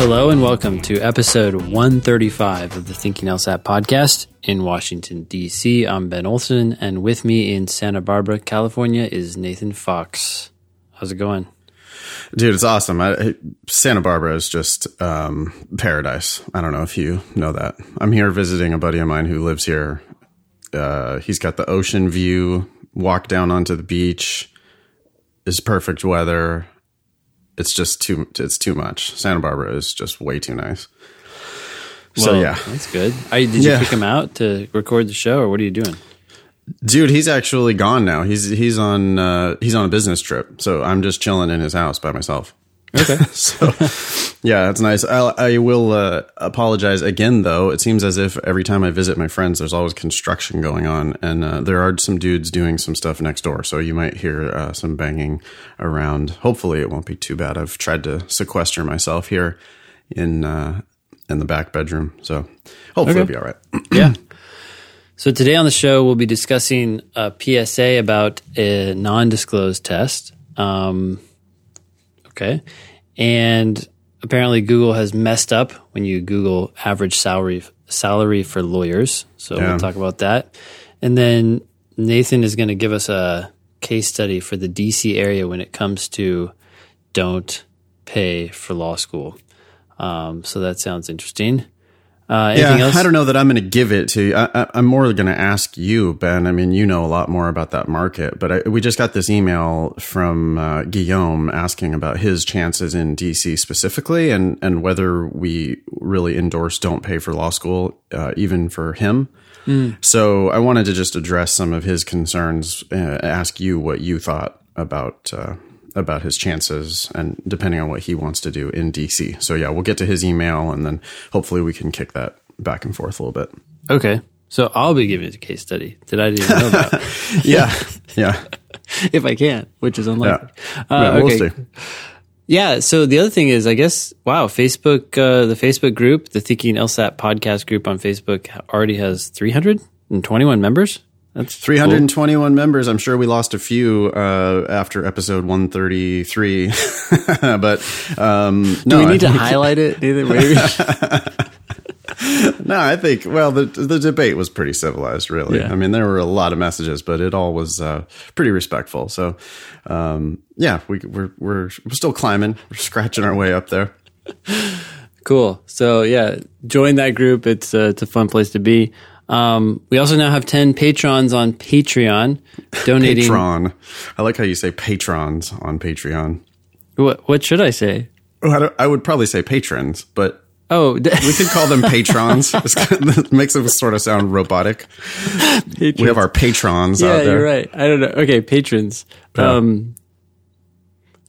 Hello and welcome to episode 135 of the Thinking LSAT podcast in Washington, D.C. I'm Ben Olson, and with me in Santa Barbara, California is Nathan Fox. How's it going? Dude, it's awesome. I, Santa Barbara is just um, paradise. I don't know if you know that. I'm here visiting a buddy of mine who lives here. Uh, he's got the ocean view, walk down onto the beach. is perfect weather. It's just too. It's too much. Santa Barbara is just way too nice. so Well, yeah, that's good. I, did you Yeah. kick him out to record the show, or what are you doing? dude, he's actually gone now. He's he's on uh, he's on a business trip. So I'm just chilling in his house by myself. Okay. So, yeah, that's nice. I, I will uh, apologize again, though. It seems as if every time I visit my friends, there's always construction going on, and uh, there are some dudes doing some stuff next door. So you might hear uh, some banging around. Hopefully, it won't be too bad. I've tried to sequester myself here in uh, in the back bedroom, so hopefully Okay. it'll be all right. yeah. So today on the show, we'll be discussing a PSA about a non-disclosed test. Um, okay, and apparently Google has messed up when you Google average salary salary for lawyers. So Yeah. we'll talk about that, and then Nathan is going to give us a case study for the DC area when it comes to don't pay for law school. Um, so that sounds interesting. Uh, anything Yeah, else? I don't know that I'm going to give it to you. I, I, I'm more going to ask you, Ben. I mean, you know a lot more about that market, but I, we just got this email from uh, Guillaume asking about his chances in DC specifically, and and whether we really endorse don't pay for law school, uh, even for him. So I wanted to just address some of his concerns, uh, ask you what you thought about. About his chances and depending on what he wants to do in DC. So yeah, we'll get to his email and then hopefully we can kick that back and forth a little bit. Okay. So I'll be giving it a case study that I didn't know about, Yeah. Yeah. if I can, which is unlikely. Yeah. Uh, Yeah, we'll okay. see. Yeah. So the other thing is, I guess, wow, Facebook, uh, the Facebook group, the Thinking LSAT podcast group on Facebook already has 321 members. That's 321 members. I'm sure we lost a few uh, after episode 133. but um, Do no, we I need to highlight it? Either way. no, I think, well, the, the debate was pretty civilized, really. Yeah. I mean, there were a lot of messages, but it all was uh, pretty respectful. So, um, yeah, we, we're, we're, we're still climbing, we're scratching our way up there. Cool. So yeah, join that group. It's uh, it's a fun place to be. Um, we also now have ten patrons on Patreon donating. Patron. I like how you say patrons on Patreon. What what should I say? Oh, I, I would probably say patrons, but Oh, we could call them patrons. It's kind of- it makes it sort of sound robotic. We have our patrons yeah, out there. you're right. I don't know. Okay, patrons. Um,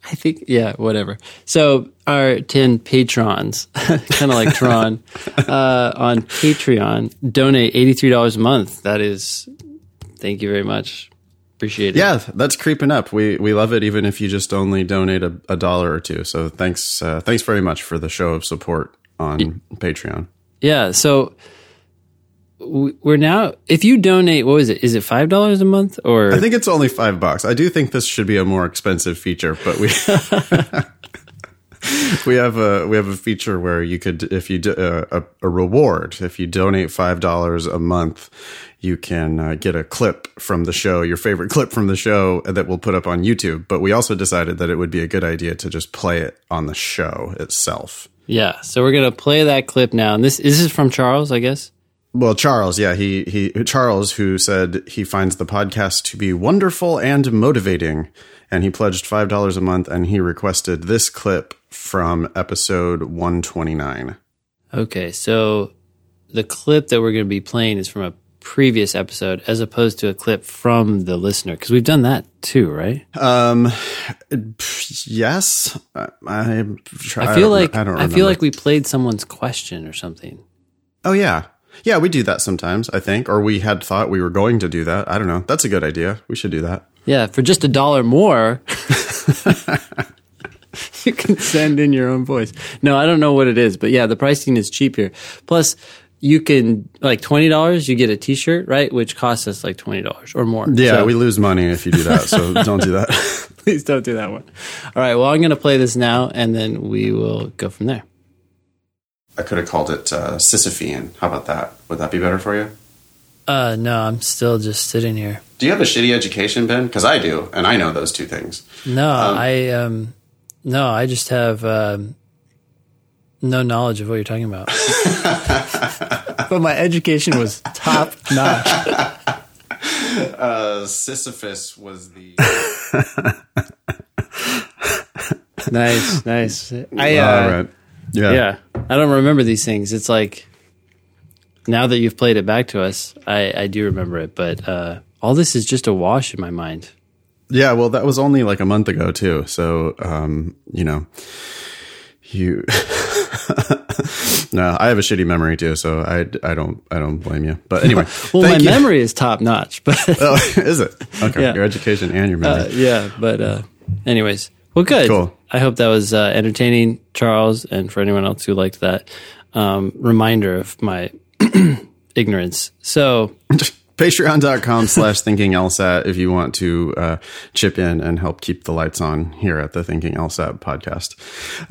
I think yeah, whatever. So our ten patrons, kind of like Tron, uh, on Patreon, donate eighty three dollars a month. That is, thank you very much. Appreciate it. Yeah, that's creeping up. We we love it, even if you just only donate a, a dollar or two. So thanks, uh, thanks very much for the show of support on Patreon. Yeah. So we're now, if you donate, what is it? Is it five dollars a month or? I think it's only five bucks. I do think this should be a more expensive feature, but we we have a we have a feature where you could, if you do, uh, a, a reward, if you donate five dollars a month, you can uh, get a clip from the show, your favorite clip from the show that we'll put up on YouTube. But we also decided that it would be a good idea to just play it on the show itself. yeah. So we're gonna play that clip now, and this this is from Charles, I guess. Well, Charles, yeah, he he Charles who said he finds the podcast to be wonderful and motivating, and he pledged five dollars a month, and he requested this clip from episode one twenty nine. Okay. So the clip that we're gonna be playing is from a previous episode, as opposed to a clip from the listener, because we've done that too, right? Um, yes, I I, I feel like I don't know. I feel like we played someone's question or something. oh yeah. Yeah, we do that sometimes, I think, or we had thought we were going to do that. I don't know. That's a good idea. We should do that. Yeah, for just a dollar more, you can send in your own voice. No, I don't know what it is, but yeah, the pricing is cheap here. Plus, you can like twenty dollars, you get a T-shirt, right? Which costs us like twenty dollars or more. Yeah, So- we lose money if you do that, so don't do that. please don't do that one. All right, well, I'm going to play this now, and then we will go from there. I could have called it uh, Sisyphean. How about that? Would that be better for you? Uh, no, I'm still just sitting here. Do you have a shitty education, Ben? Because I do, and I know those two things. No, I um, no, I just have um, no knowledge of what you're talking about. but my education was top notch. Uh, Sisyphus was the. Nice, nice. I uh, All right. Yeah. yeah, I don't remember these things. It's like now that you've played it back to us, I I do remember it, but uh, all this is just a wash in my mind. Yeah, well, that was only like a month ago too. So, um, you know, you. no, I have a shitty memory too, so I, I don't I don't blame you. But anyway, Well, my you. memory is top notch, but Oh, is it okay? Yeah. Your education and your memory. uh, yeah, but uh, anyways, well, good. Cool. I hope that was uh, entertaining, Charles, and for anyone else who liked that um, reminder of my ignorance. So, Patreon.com slash thinking LSAT if you want to uh, chip in and help keep the lights on here at the Thinking LSAT podcast.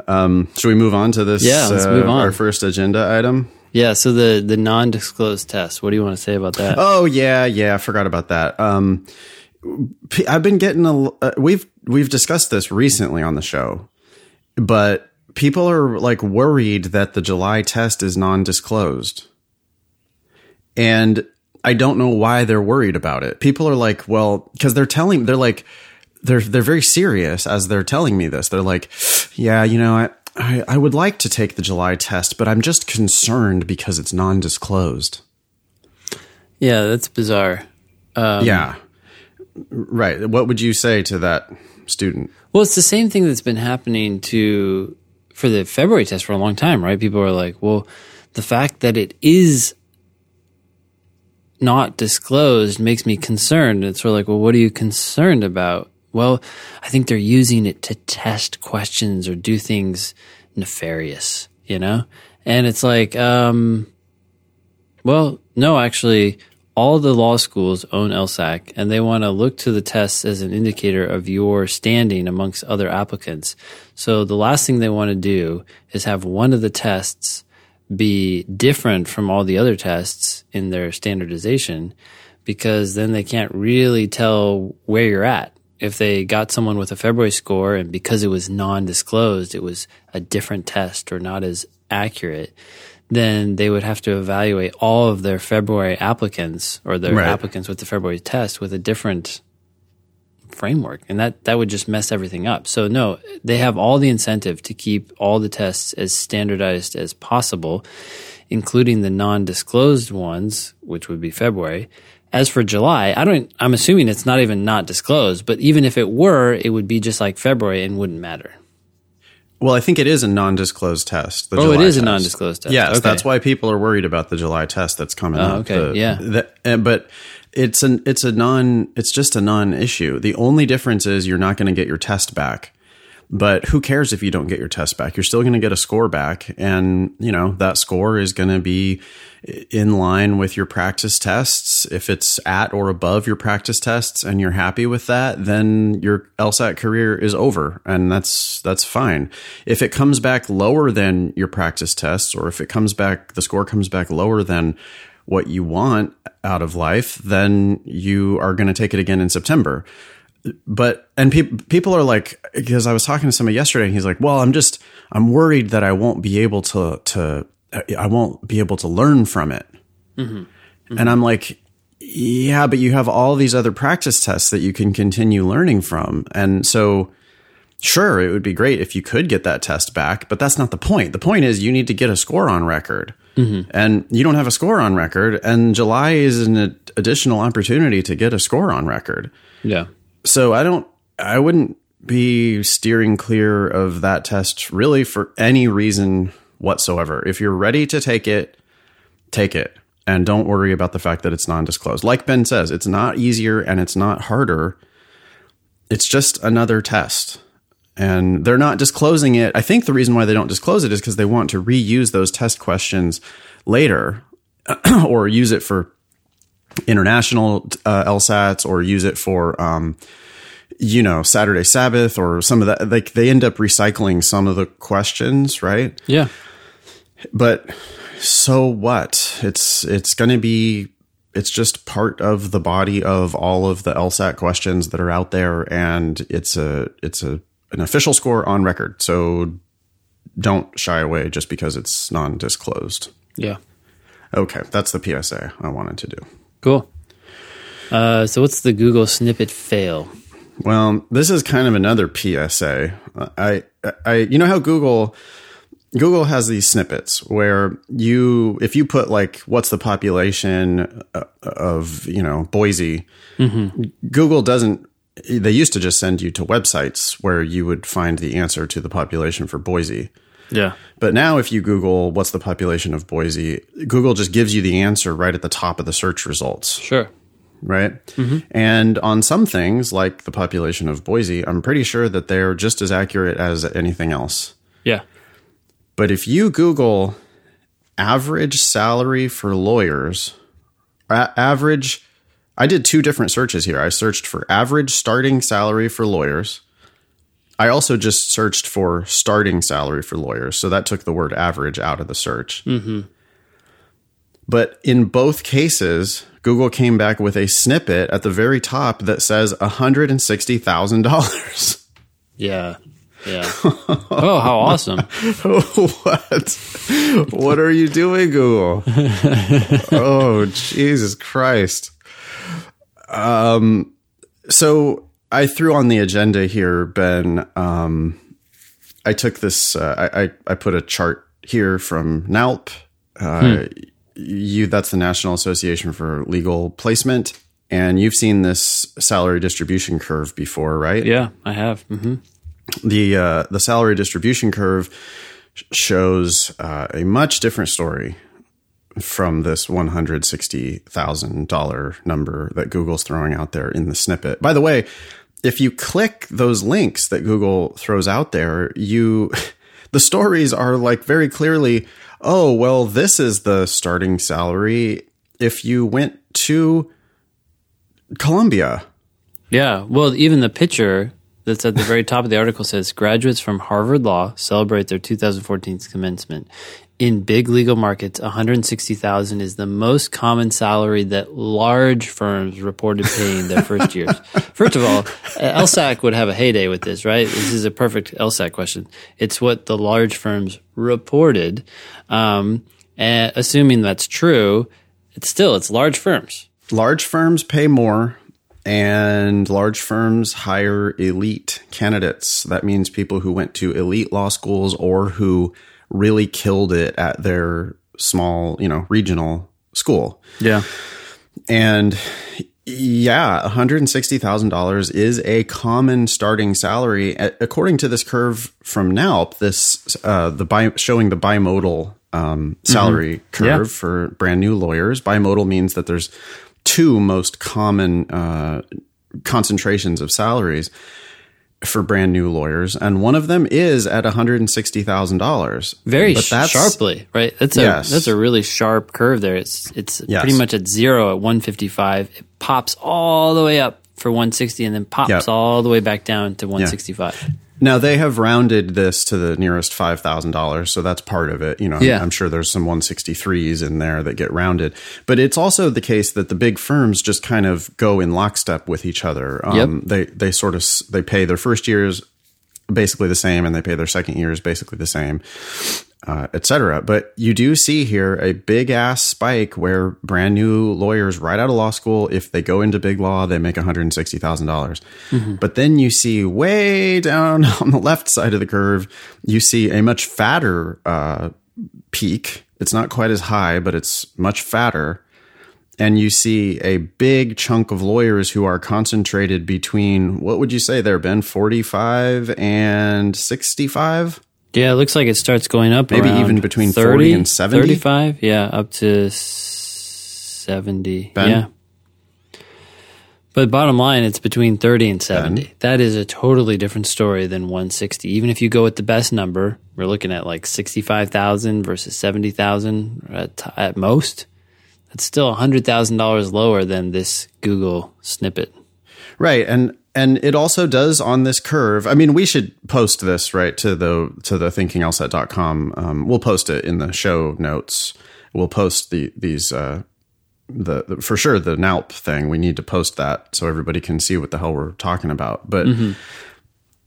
Um, should we move on to this? Yeah, let's uh, move on. Our first agenda item. yeah, so the the non-disclosed test. What do you want to say about that? Oh yeah, yeah. I forgot about that. Um, I've been getting a. Uh, we've we've discussed this recently on the show, but people are like worried that the July test is non-disclosed, and I don't know why they're worried about it. People are like, well, because they're telling, they're like, they're they're very serious as they're telling me this. They're like, yeah, you know, I. I, I would like to take the July test, but I'm just concerned because it's non-disclosed. Yeah, that's bizarre. Um, Yeah. Right. What would you say to that student? Well, it's the same thing that's been happening to for the February test for a long time, right? People are like, well, the fact that it is not disclosed makes me concerned. It's sort of like, well, what are you concerned about? Well, I think they're using it to test questions or do things nefarious, you know? And it's like, um, well, no, actually, all the law schools own LSAC, and they want to look to the tests as an indicator of your standing amongst other applicants. So the last thing they want to do is have one of the tests be different from all the other tests in their standardization, because then they can't really tell where you're at. If they got someone with a February score and because it was non-disclosed, it was a different test or not as accurate, then they would have to evaluate all of their February applicants or their Right. applicants with the February test with a different framework. And that, that would just mess everything up. So no, they have all the incentive to keep all the tests as standardized as possible, including the non-disclosed ones, which would be February. As for July, I don't, I'm assuming it's not even not disclosed, but even if it were, it would be just like February and wouldn't matter. Well, I think it is a non-disclosed test. the Oh, it July is a non-disclosed test. Yes, Okay. that's why people are worried about the July test that's coming Oh, up. okay, The- yeah. the- uh, but it's an it's a non it's just a non-issue. The only difference is you're not going to get your test back. But who cares if you don't get your test back? You're still going to get a score back, and you know that score is going to be in line with your practice tests. If it's at or above your practice tests, and you're happy with that, then your LSAT career is over, and that's that's fine. If it comes back lower than your practice tests, or if it comes back, the score comes back lower than what you want out of life, then you are going to take it again in September but and pe- people are like because I was talking to somebody yesterday and he's like, "Well, I'm just I'm worried that I won't be able to to I won't be able to learn from it." Mm-hmm. And I'm like, "Yeah, but you have all these other practice tests that you can continue learning from." And so sure, it would be great if you could get that test back, but that's not the point. The point is you need to get a score on record. Mm-hmm. And you don't have a score on record, and July is an additional opportunity to get a score on record Yeah. So I don't, I wouldn't be steering clear of that test really for any reason whatsoever. If you're ready to take it, take it. And don't worry about the fact that it's non disclosed. Like Ben says, it's not easier and it's not harder. It's just another test. And they're not disclosing it. I think the reason why they don't disclose it is because they want to reuse those test questions later or use it for international uh, LSATs or use it for, um, you know, Saturday Sabbath or some of that. Like they end up recycling some of the questions, right? Yeah. But so what? It's it's going to be it's just part of the body of all of the LSAT questions that are out there, and it's a it's a an official score on record. So don't shy away just because it's non-disclosed. Yeah. Okay, that's the PSA I wanted to do. Cool. Uh, so what's the Google snippet fail? Well, this is kind of another PSA. I, I, you know how Google, Google has these snippets where you, if you put like, what's the population uh, of, you know, Boise, Google doesn't, they used to just send you to websites where you would find the answer to the population for Boise. Yeah. But now, if you Google what's the population of Boise, Google just gives you the answer right at the top of the search results Sure. right? Mm-hmm. And on some things, like the population of Boise, I'm pretty sure that they're just as accurate as anything else. Yeah. But if you Google average salary for lawyers, a- average, I did two different searches here. I searched for average starting salary for lawyers. I also just searched for starting salary for lawyers. So that took the word average out of the search. But in both cases, Google came back with a snippet at the very top that says $160,000. Yeah. Yeah. oh, how awesome. what? What are you doing, Google? oh, Jesus Christ. Um, so I threw on the agenda here, Ben. Um, I took this, uh, I, I, I put a chart here from NALP. Uh, You, that's the National Association for Legal Placement. And you've seen this salary distribution curve before, right? Yeah, I have. hmm the uh, the salary distribution curve shows uh, a much different story from this one hundred sixty thousand dollar number that Google's throwing out there in the snippet. By the way, if you click those links that Google throws out there, you the stories are like very clearly, oh well, this is the starting salary if you went to Columbia. Yeah. Well, even the picture that's at the very top of the article says graduates from Harvard Law celebrate their 2014 commencement. In big legal markets, 160,000 is the most common salary that large firms reported paying their first years. First of all, LSAC would have a heyday with this, right? This is a perfect LSAC question. It's what the large firms reported. Um, and assuming that's true, it's still it's large firms. large firms pay more and large firms hire elite candidates. That means people who went to elite law schools or who really killed it at their small, you know, regional school. Yeah. And yeah, $160,000 is a common starting salary. According to this curve from NALP, this, uh, the bi- showing the bimodal, um, salary curve Yeah. for brand new lawyers. Bimodal means that there's two most common, uh, concentrations of salaries for brand new lawyers. And one of them is at $160,000. very But that's- sharply, right? That's a Yes. that's a really sharp curve there. It's it's Yes. pretty much at zero at 155. It pops all the way up for 160, and then pops Yep. all the way back down to 165. Now they have rounded this to the nearest five thousand dollars, so that's part of it. You know, Yeah. I'm sure there's some 163s in there that get rounded, but it's also the case that the big firms just kind of go in lockstep with each other. Um, Yep. They they sort of they pay their first years basically the same, and they pay their second years basically the same, uh, et cetera. But you do see here a big ass spike where brand new lawyers right out of law school, if they go into big law, they make $160,000. dollars But then you see way down on the left side of the curve, you see a much fatter uh, peak. It's not quite as high, but it's much fatter. And you see a big chunk of lawyers who are concentrated between, what would you say there, Ben? 45 and 65? Yeah, it looks like it starts going up. Maybe even between 30, 40 and 70? 35. Yeah, up to 70. Ben? Yeah. But bottom line, it's between 30 and 70. That is a totally different story than 160. Even if you go with the best number, we're looking at like 65,000 versus 70,000 at, at most. That's still $100,000 lower than this Google snippet. Right. And and it also does on this curve. I mean, we should post this right to the to the thinkinglsat.com. Um, we'll post it in the show notes. We'll post the these uh, the, the for sure the NALP thing. We need to post that so everybody can see what the hell we're talking about. But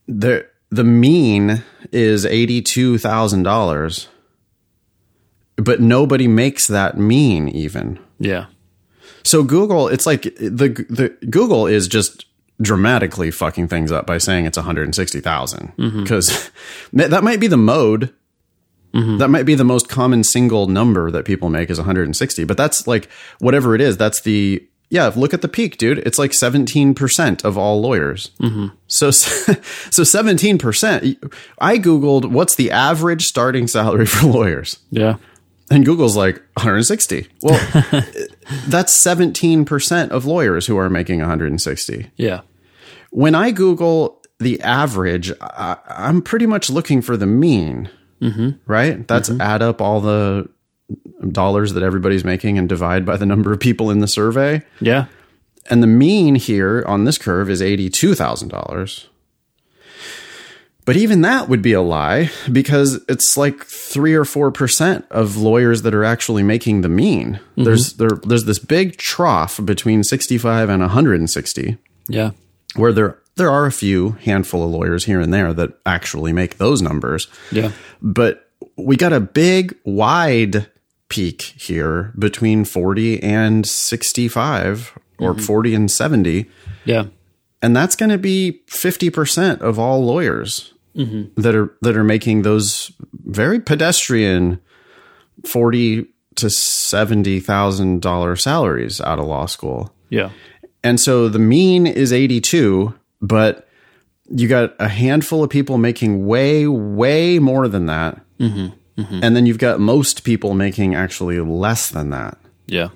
the the mean is eighty two thousand dollars, but nobody makes that mean even. Yeah. So Google, it's like the the Google is just dramatically fucking things up by saying it's 160,000 mm-hmm. because that might be the mode. Mm-hmm. That might be the most common single number that people make is 160, but that's like whatever it is. That's the yeah. Look at the peak, dude. It's like 17 percent of all lawyers. Mm-hmm. So so 17 percent. I googled what's the average starting salary for lawyers. Yeah. And Google's like 160. Well, that's 17% of lawyers who are making 160. Yeah. When I Google the average, I, I'm pretty much looking for the mean, mm-hmm. right? That's mm-hmm. add up all the dollars that everybody's making and divide by the number of people in the survey. Yeah. And the mean here on this curve is $82,000. But even that would be a lie because it's like three or four percent of lawyers that are actually making the mean. Mm-hmm. There's there, there's this big trough between 65 and 160 Yeah. where there there are a few handful of lawyers here and there that actually make those numbers. Yeah. But we got a big wide peak here between 40 and 65 or mm-hmm. 40 and 70 Yeah. And that's going to be 50% of all lawyers mm-hmm. that are that are making those very pedestrian 40 to 70,000 dollar salaries out of law school. Yeah. And so the mean is 82, but you got a handful of people making way way more than that. Mm-hmm. Mm-hmm. And then you've got most people making actually less than that. Yeah.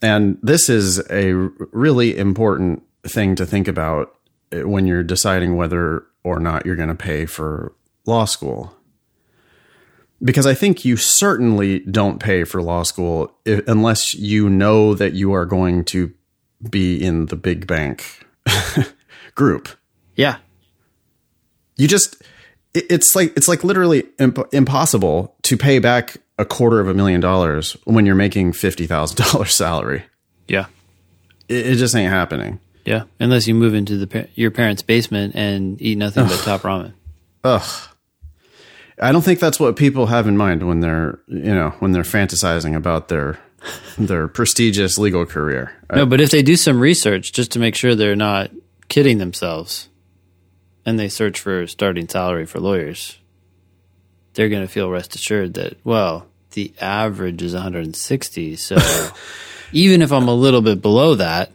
And this is a really important thing to think about eh, when you're deciding whether or not you're going to pay for law school. Because I think you certainly don't pay for law school i unless you know that you are going to be in the big bank group. Yeah. You just it- it's like it's like literally imp- impossible to pay back a quarter of a million dollars when you're making $50,000 salary. Yeah. It, it just ain't happening. Yeah. Unless you move into the your parents' basement and eat nothing but top ramen. Ugh. I don't think that's what people have in mind when they're, you know, when they're fantasizing about their their prestigious legal career. No, but if they do some research just to make sure they're not kidding themselves and they search for starting salary for lawyers, they're going to feel rest assured that, well, the average is 160. So even if I'm a little bit below that,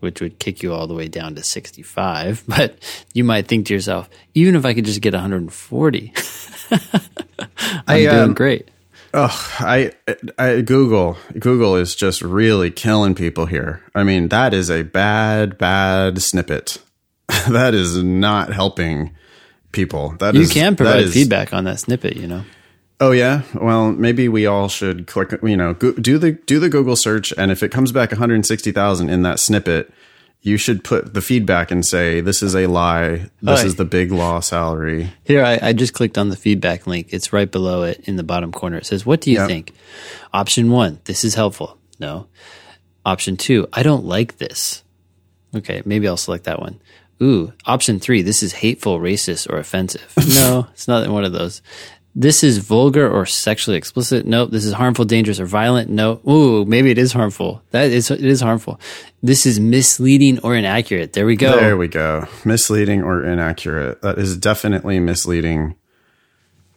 which would kick you all the way down to 65, but you might think to yourself, even if I could just get 140, I'm I, doing um, great. Oh, I, I Google Google is just really killing people here. I mean, that is a bad bad snippet. that is not helping people. That You is- can provide feedback on that snippet, you know? Oh yeah. Well, maybe we all should click. You know, go, do the do the Google search, and if it comes back 160,000 in that snippet, you should put the feedback and say this is a lie. This is the big law salary. Here, I, I just clicked on the feedback link. It's right below it in the bottom corner. It says, What do you Yep. think? Option one, this is helpful. No. Option two, I don't like this. Okay, maybe I'll select that one. Ooh, option three, this is hateful, racist, or offensive. No, it's not one of those. This is vulgar or sexually explicit. Nope. This is harmful, dangerous, or violent. No. Ooh, maybe it is harmful. That is it is harmful. This is misleading or inaccurate. There we go. There we go. Misleading or inaccurate. That is definitely misleading.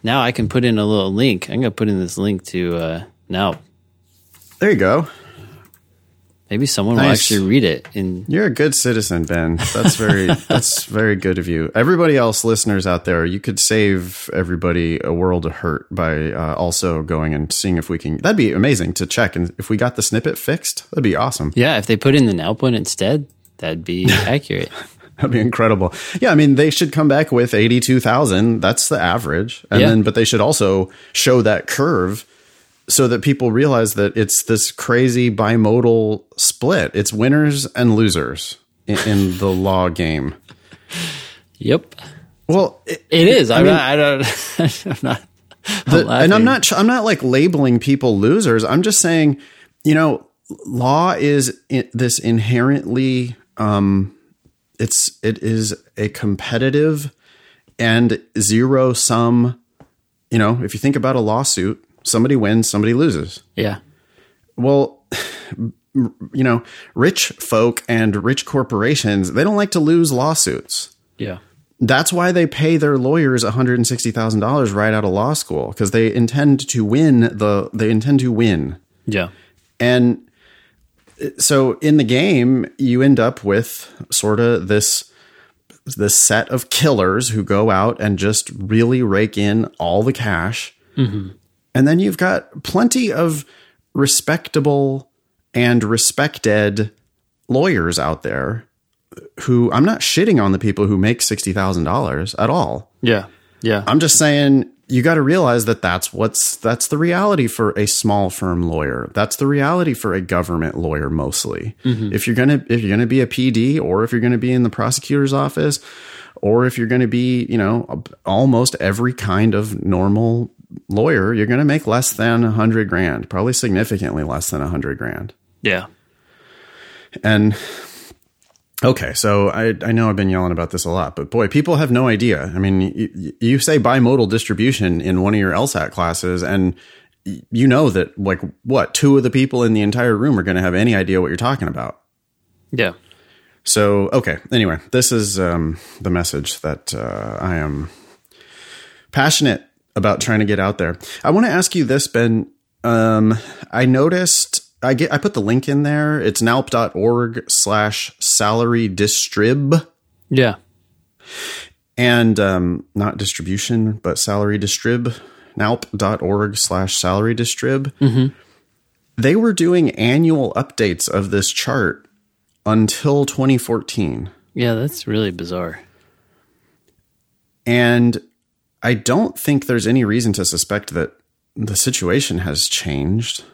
Now I can put in a little link. I'm going to put in this link to uh, now. There you go. Maybe someone will actually read it. In You're a good citizen, Ben. That's very that's very good of you. Everybody else, listeners out there, you could save everybody a world of hurt by uh, also going and seeing if we can. That'd be amazing to check, and if we got the snippet fixed, that'd be awesome. yeah, if they put in the NALP one instead, that'd be accurate. That'd be incredible. Yeah, I mean, they should come back with eighty-two thousand. That's the average, and Yeah. then but they should also show that curve so that people realize that it's this crazy bimodal split. It's winners and losers. in, in the law game. Yep. Well, it, It is. I, mean- I don't. I'm not. I'm the- and I'm not I'm not like labeling people losers. I'm just saying, you know, law is i this inherently um it's it is a competitive and zero sum, you know, if you think about a lawsuit, somebody wins, somebody loses. Yeah. Well, you know, rich folk and rich corporations, they don't like to lose lawsuits. Yeah. That's why they pay their lawyers $160,000 right out of law school because they intend to win the they intend to win. Yeah. And so in the game you end up with sort of this this set of killers who go out and just really rake in all the cash. Mm-hmm. And then you've got plenty of respectable and respected lawyers out there who I'm not shitting on the people who make $60,000 at all. Yeah. Yeah. I'm just saying you got to realize that that's what's that's the reality for a small firm lawyer. That's the reality for a government lawyer mostly. Mm-hmm. If you're going to if you're going to be a PD or if you're going to be in the prosecutor's office or if you're going to be, you know, almost every kind of normal lawyer, you're going to make less than a 100 grand, probably significantly less than a 100 grand. yeah. And okay, so I I know I've been yelling about this a lot, but boy, people have no idea. I mean, you, you say bimodal distribution in one of your LSAT classes, and you know that like what two of the people in the entire room are going to have any idea what you're talking about. Yeah. So okay, anyway, this is um, the message that uh, I am passionate about trying to get out there. I want to ask you this, Ben. Um, I noticed I get I put the link in there. It's nalp.org slash salary distrib Yeah. and um, not distribution, but salary distrib. Nalp.org slash salary distrib. They were doing annual updates of this chart until 2014. Yeah. That's really bizarre. And I don't think there's any reason to suspect that the situation has changed.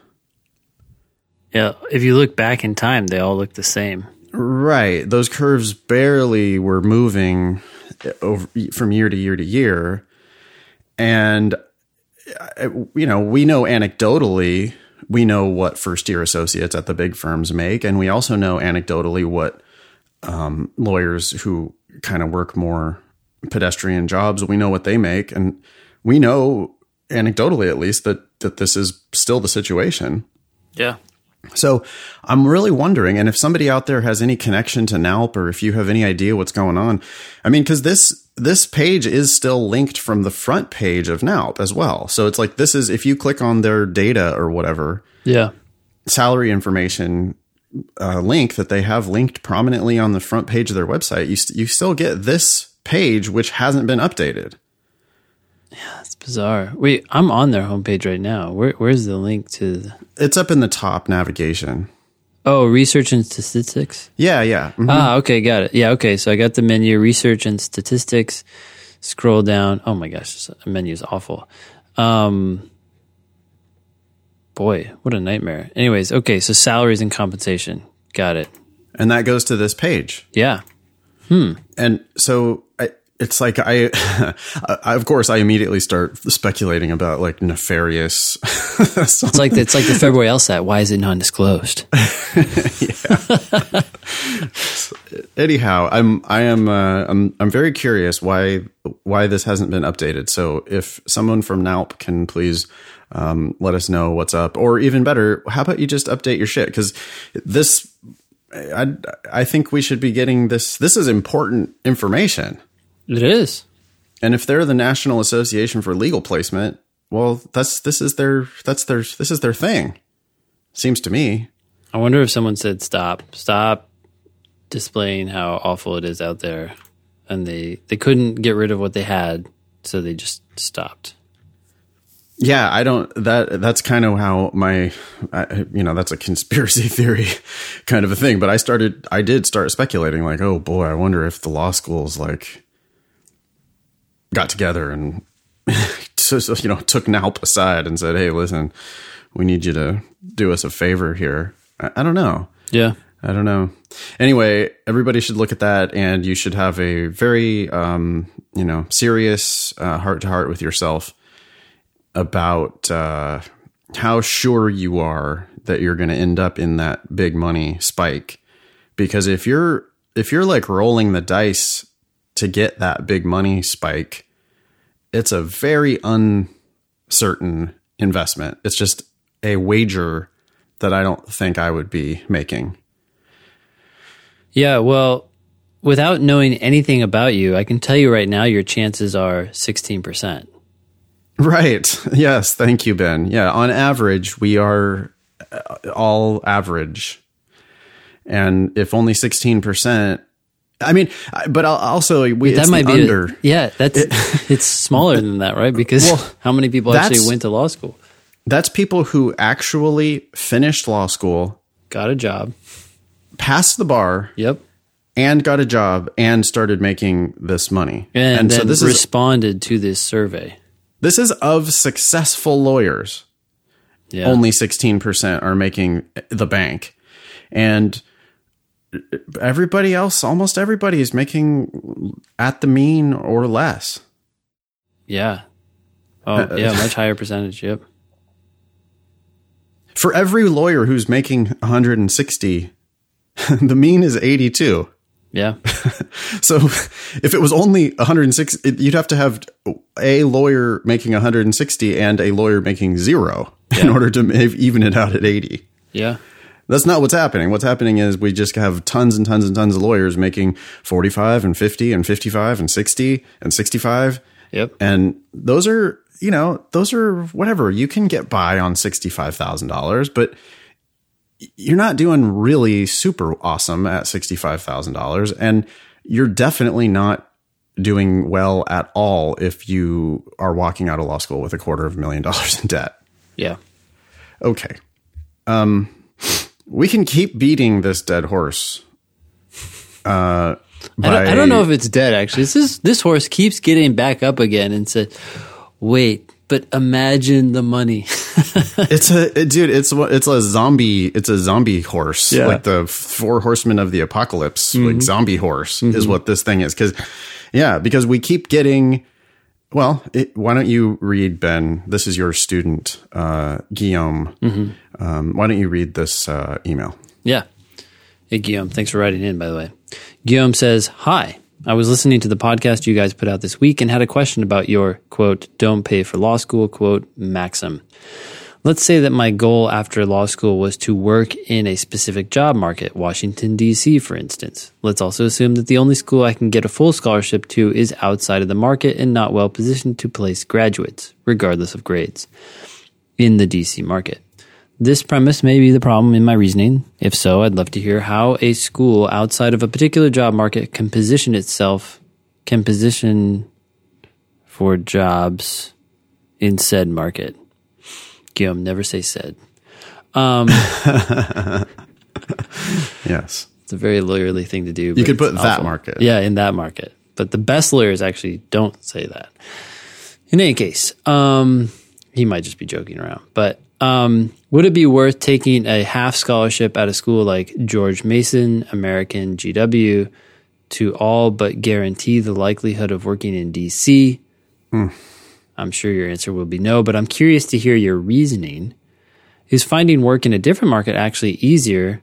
Yeah. If you look back in time, they all look the same. Right. Those curves barely were moving over from year to year to year. And, you know, we know anecdotally, we know what first year associates at the big firms make. And we also know anecdotally what um, lawyers who kind of work more pedestrian jobs, we know what they make. And we know anecdotally, at least, that, that this is still the situation. Yeah. So I'm really wondering, and if somebody out there has any connection to NALP, or if you have any idea what's going on, I mean, because this this page is still linked from the front page of NALP as well. So it's like this is if you click on their data or whatever Yeah. salary information uh, link that they have linked prominently on the front page of their website, you st- you still get this page which hasn't been updated. Yeah, it's bizarre. Wait, I'm on their homepage right now. Where, where's the link to? The, It's up in the top navigation. oh, research and statistics. Yeah, yeah. Mhm. Ah, okay, got it. Yeah, okay. So I got the menu, research and statistics. Scroll down. Oh my gosh, this menu is awful. Um, boy, what a nightmare. Anyways, okay. So salaries and compensation. Got it. And that goes to this page. Yeah. Hmm. And so it's like I, I, of course, I immediately start speculating about like nefarious. It's like it's like the February LSAT. Why is it non-disclosed? Anyhow, I'm I am uh, I'm I'm very curious why why this hasn't been updated. So if someone from NALP can please um, let us know what's up, or even better, how about you just update your shit? Because this, I I think we should be getting this. This is important information. It is. And if they're the National Association for Legal Placement, well, that's this is their that's their this is their thing. Seems to me. I wonder if someone said stop, stop displaying how awful it is out there, and they they couldn't get rid of what they had, so they just stopped. Yeah, I don't that that's kind of how my I, you know, that's a conspiracy theory kind of a thing, but I started I did start speculating like, "Oh boy, I wonder if the law schools like got together and you know, took NALP aside and said, "Hey, listen, we need you to do us a favor here." I, I don't know. Yeah, I don't know. Anyway, everybody should look at that, and you should have a very, um, you know, serious heart to heart with yourself about uh, how sure you are that you're going to end up in that big money spike. Because if you're if you're like rolling the dice to get that big money spike, it's a very uncertain investment. It's just a wager that I don't think I would be making. Yeah, well, without knowing anything about you, I can tell you right now your chances are 16%. Right. Yes. Thank you, Ben. Yeah. On average, we are uh, all average. And if only 16%, I mean, but also we, that might be under. A, yeah, that's it, it's smaller than that, right? Because well, how many people actually went to law school? That's people who actually finished law school, got a job, passed the bar. Yep. And got a job and started making this money. And, and so this responded is, to this survey. This is of successful lawyers. Yeah. Only 16% are making the bank. And everybody else, almost everybody is making at the mean or less. Yeah. Oh, uh, yeah, uh, much higher percentage. Yep. For every lawyer who's making 160, the mean is 82. Yeah. so if it was only 106, you'd have to have a lawyer making 160 and a lawyer making zero yeah. in order to even it out at 80. Yeah. That's not what's happening. What's happening is we just have tons and tons and tons of lawyers making 45 and 50 and 55 and 60 and 65. Yep. And those are, you know, those are whatever. You can get by on $65,000, but you're not doing really super awesome at $65,000 and you're definitely not doing well at all if you are walking out of law school with a quarter of a million dollars in debt. Yeah. Okay. Um we can keep beating this dead horse. Uh, by, I, don't, I, don't, know if it's dead. Actually, this is, this horse keeps getting back up again and said, "Wait, but imagine the money." it's a dude. It's it's a zombie. It's a zombie horse, yeah. like the four horsemen of the apocalypse. Mm-hmm. Like zombie horse mm-hmm. is what this thing is. Because yeah, because we keep getting. Well, it, why don't you read Ben? This is your student, uh, Guillaume. Mm-hmm. Um, why don't you read this uh, email? Yeah. Hey, Guillaume. Thanks for writing in, by the way. Guillaume says, Hi. I was listening to the podcast you guys put out this week and had a question about your quote, don't pay for law school quote, maxim. Let's say that my goal after law school was to work in a specific job market, Washington, D.C., for instance. Let's also assume that the only school I can get a full scholarship to is outside of the market and not well positioned to place graduates, regardless of grades, in the D.C. market. This premise may be the problem in my reasoning. If so, I'd love to hear how a school outside of a particular job market can position itself, can position for jobs in said market. Guillaume, never say said. Um, yes. It's a very lawyerly thing to do. You could put that market. Yeah, in that market. But the best lawyers actually don't say that. In any case, um, he might just be joking around. But um, would it be worth taking a half scholarship at a school like George Mason, American, GW to all but guarantee the likelihood of working in DC? Hmm. I'm sure your answer will be no, but I'm curious to hear your reasoning. Is finding work in a different market actually easier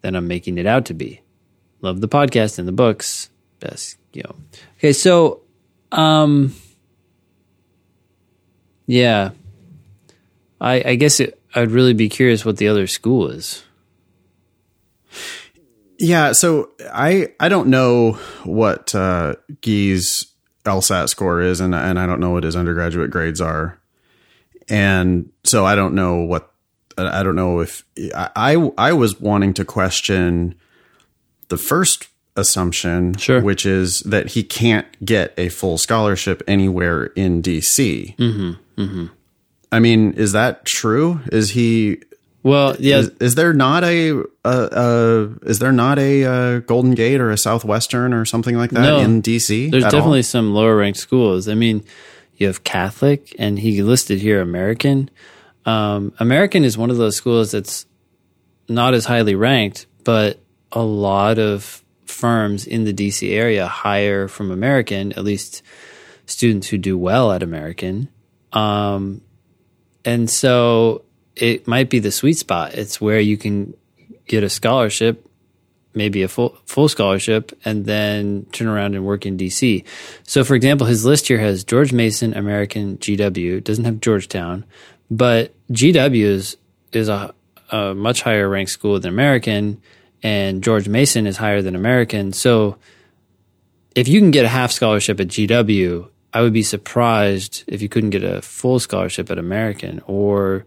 than I'm making it out to be? Love the podcast and the books. Best, you know. Okay, so, um, yeah, I, I guess it, I'd really be curious what the other school is. Yeah, so I I don't know what uh, Guy's LSAT score is, and and I don't know what his undergraduate grades are, and so I don't know what I don't know if I I was wanting to question the first assumption, sure. which is that he can't get a full scholarship anywhere in DC. Mm-hmm, mm-hmm. I mean, is that true? Is he? Well, yeah. Is, is there not a, a, a, is there not a, a, Golden Gate or a Southwestern or something like that no, in DC? There's definitely all? some lower ranked schools. I mean, you have Catholic, and he listed here American. Um, American is one of those schools that's not as highly ranked, but a lot of firms in the DC area hire from American, at least students who do well at American. Um, and so it might be the sweet spot. It's where you can get a scholarship, maybe a full full scholarship, and then turn around and work in DC. So, for example, his list here has George Mason, American, GW. Doesn't have Georgetown, but GW is is a, a much higher ranked school than American, and George Mason is higher than American. So, if you can get a half scholarship at GW, I would be surprised if you couldn't get a full scholarship at American or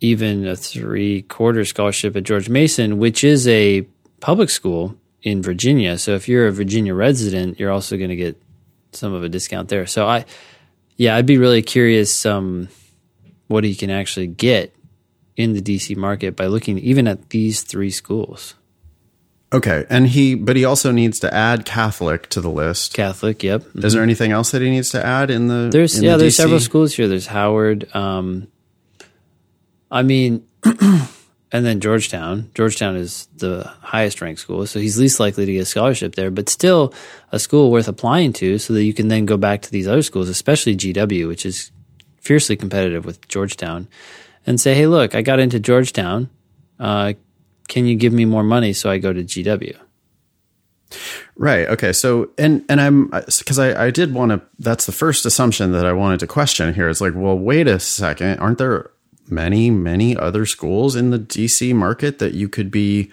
even a three quarter scholarship at George Mason, which is a public school in Virginia. So if you're a Virginia resident, you're also going to get some of a discount there. So I, yeah, I'd be really curious um, what he can actually get in the DC market by looking even at these three schools. Okay, and he, but he also needs to add Catholic to the list. Catholic, yep. Is there anything else that he needs to add in the? There's in yeah, the there's DC? several schools here. There's Howard. Um, I mean, and then Georgetown. Georgetown is the highest ranked school, so he's least likely to get a scholarship there. But still, a school worth applying to, so that you can then go back to these other schools, especially GW, which is fiercely competitive with Georgetown, and say, "Hey, look, I got into Georgetown. Uh, can you give me more money so I go to GW?" Right. Okay. So, and and I'm because I I did want to. That's the first assumption that I wanted to question here. It's like, well, wait a second. Aren't there many many other schools in the DC market that you could be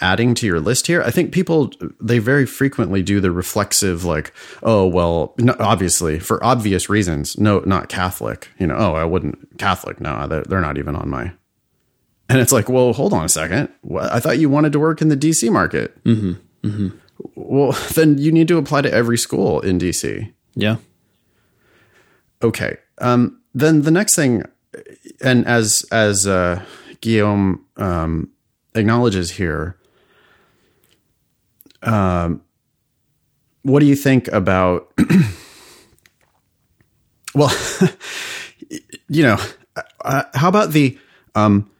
adding to your list here? I think people they very frequently do the reflexive, like, oh well, no, obviously for obvious reasons, no, not Catholic. You know, oh, I wouldn't Catholic. No, they're, they're not even on my. And it's like, well, hold on a second. I thought you wanted to work in the DC market. Mm-hmm. Mm-hmm. Well, then you need to apply to every school in DC. Yeah. Okay. Um, then the next thing, and as as uh, Guillaume um, acknowledges here, um, what do you think about? well, you know, uh, how about the um,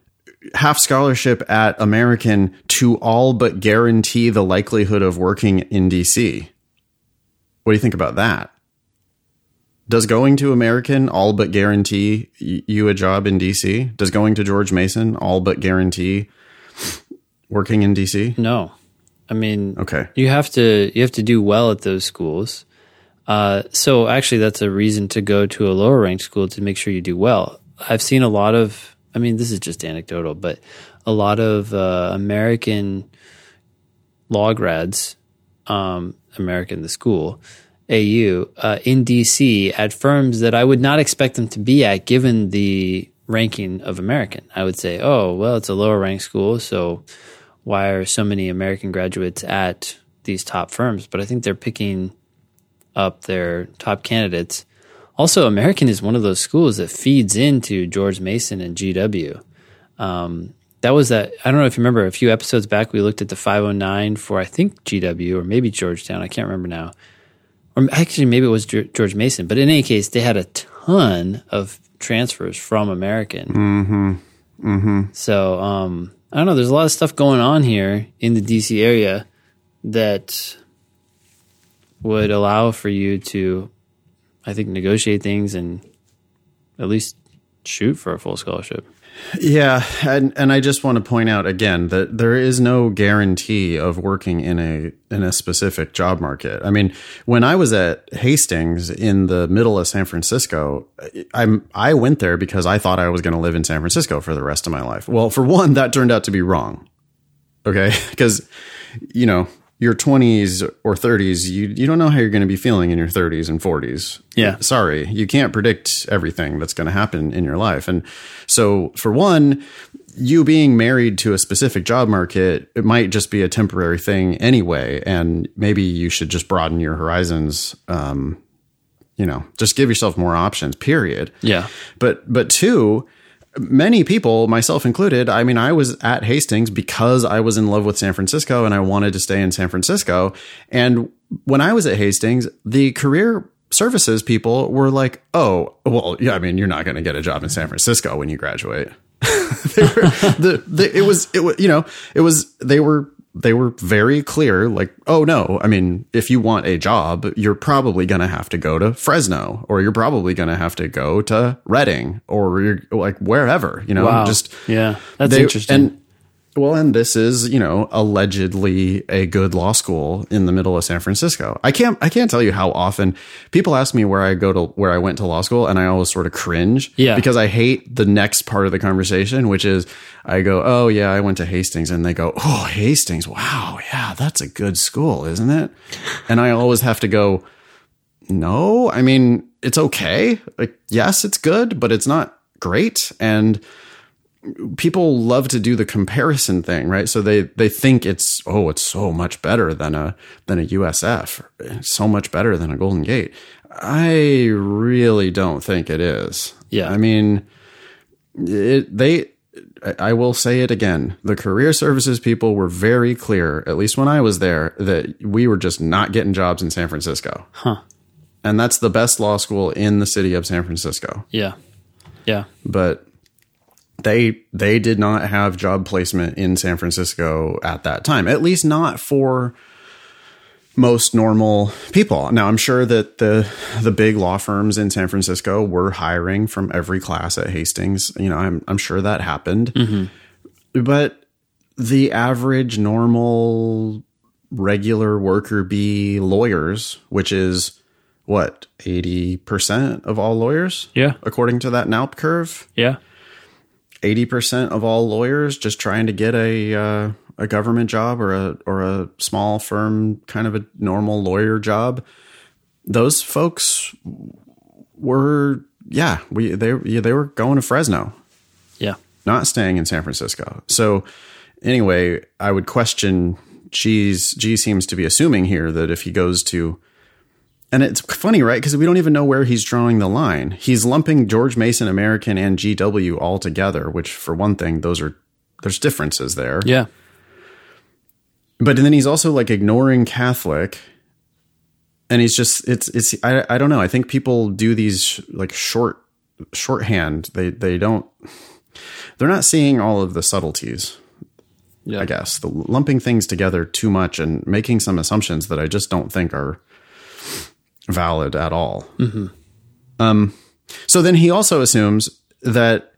half scholarship at American to all but guarantee the likelihood of working in DC? What do you think about that? Does going to American all but guarantee you a job in DC? Does going to George Mason all but guarantee working in DC? No. I mean, Okay. you have to you have to do well at those schools. Uh, so actually, that's a reason to go to a lower ranked school to make sure you do well. I've seen a lot of. I mean, this is just anecdotal, but a lot of uh, American law grads, um, American the school, AU uh, in DC at firms that I would not expect them to be at, given the ranking of American. I would say, oh well, it's a lower ranked school, so why are so many American graduates at these top firms? But I think they're picking up their top candidates. Also, American is one of those schools that feeds into George Mason and GW. Um, that was that. I don't know if you remember a few episodes back, we looked at the 509 for I think GW or maybe Georgetown. I can't remember now. Or actually, maybe it was George Mason. But in any case, they had a ton of transfers from American. Mm-hmm. Mm-hmm. So um, I don't know. There's a lot of stuff going on here in the DC area that would allow for you to, I think, negotiate things and at least shoot for a full scholarship. Yeah, and and I just want to point out again that there is no guarantee of working in a in a specific job market. I mean, when I was at Hastings in the middle of San Francisco, I'm I went there because I thought I was going to live in San Francisco for the rest of my life. Well, for one, that turned out to be wrong. Okay, because you know your 20s or 30s, you you don't know how you're going to be feeling in your 30s and 40s. Yeah. Sorry, you can't predict everything that's going to happen in your life. And so for one, you being married to a specific job market, it might just be a temporary thing anyway, and maybe you should just broaden your horizons um you know, just give yourself more options, period. Yeah. But but two, many people, myself included, I mean, I was at Hastings because I was in love with San Francisco and I wanted to stay in San Francisco. And when I was at Hastings, the career services people were like, "Oh, well, yeah, I mean, you're not going to get a job in San Francisco when you graduate." they were, the, the, it was it was you know it was they were they were very clear like, oh no, I mean, if you want a job, you're probably going to have to go to Fresno or you're probably going to have to go to Redding or you're like wherever, you know, Wow. just yeah, that's they- interesting. And well, and this is you know allegedly a good law school in the middle of San Francisco. I can't I can't tell you how often people ask me where I go to where I went to law school, and I always sort of cringe. Yeah. because I hate the next part of the conversation, which is I go, oh yeah, I went to Hastings, and they go, oh Hastings, wow, yeah, that's a good school, isn't it? And I always have to go. No, I mean, it's okay. Like, yes, it's good, but it's not great. And people love to do the comparison thing, right? So they they think it's oh, it's so much better than a than a USF, so much better than a Golden Gate. I really don't think it is. Yeah. I mean, it, they. I- I will say it again. The career services people were very clear, at least when I was there, that we were just not getting jobs in San Francisco. Huh. And that's the best law school in the city of San Francisco yeah, yeah, but they they did not have job placement in San Francisco at that time. At least not for most normal people. Now I'm sure that the the big law firms in San Francisco were hiring from every class at Hastings. You know, I'm I'm sure that happened. Mm-hmm. But the average normal regular worker bee lawyers, which is what, 80% of all lawyers? Yeah. According to that NALP curve? yeah, 80% of all lawyers just trying to get a uh, a government job or a or a small firm kind of a normal lawyer job. Those folks were yeah we they yeah, they were going to Fresno. Yeah, not staying in San Francisco. So anyway i would question g's g seems to be assuming here that if he goes to and it's funny right? Because we don't even know where he's drawing the line. He's lumping george mason american and gw all together which for one thing those are there's differences there. Yeah, but then he's also like ignoring catholic. And he's just it's it's i, I don't know. I think people do these like short shorthand. They they don't they're not seeing all of the subtleties yeah. I guess. The lumping things together too much and making some assumptions that I just don't think are valid at all. Um, so then he also assumes that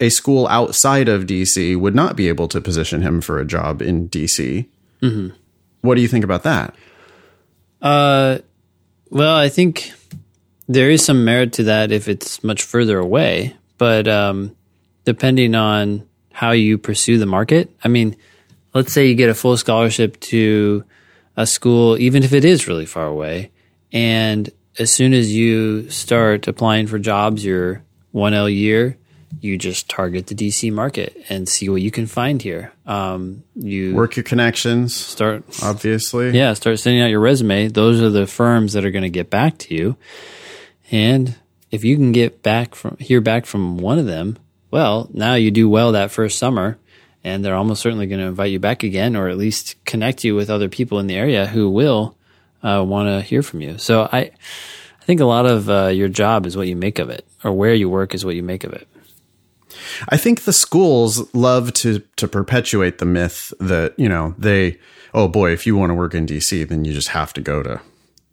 a school outside of DC would not be able to position him for a job in DC. What do you think about that? Uh, well, I think there is some merit to that if it's much further away, but um, depending on how you pursue the market, I mean, let's say you get a full scholarship to a school, even if it is really far away, and as soon as you start applying for jobs your 1L year, you just target the DC market and see what you can find here. Um, you Work your connections, start obviously. yeah, start sending out your resume. Those are the firms that are going to get back to you. And if you can get back from hear back from one of them, well, now you do well that first summer and they're almost certainly going to invite you back again or at least connect you with other people in the area who will uh, want to hear from you. So I I think a lot of uh, your job is what you make of it or where you work is what you make of it. I think the schools love to to perpetuate the myth that you know they oh boy if you want to work in DC then you just have to go to.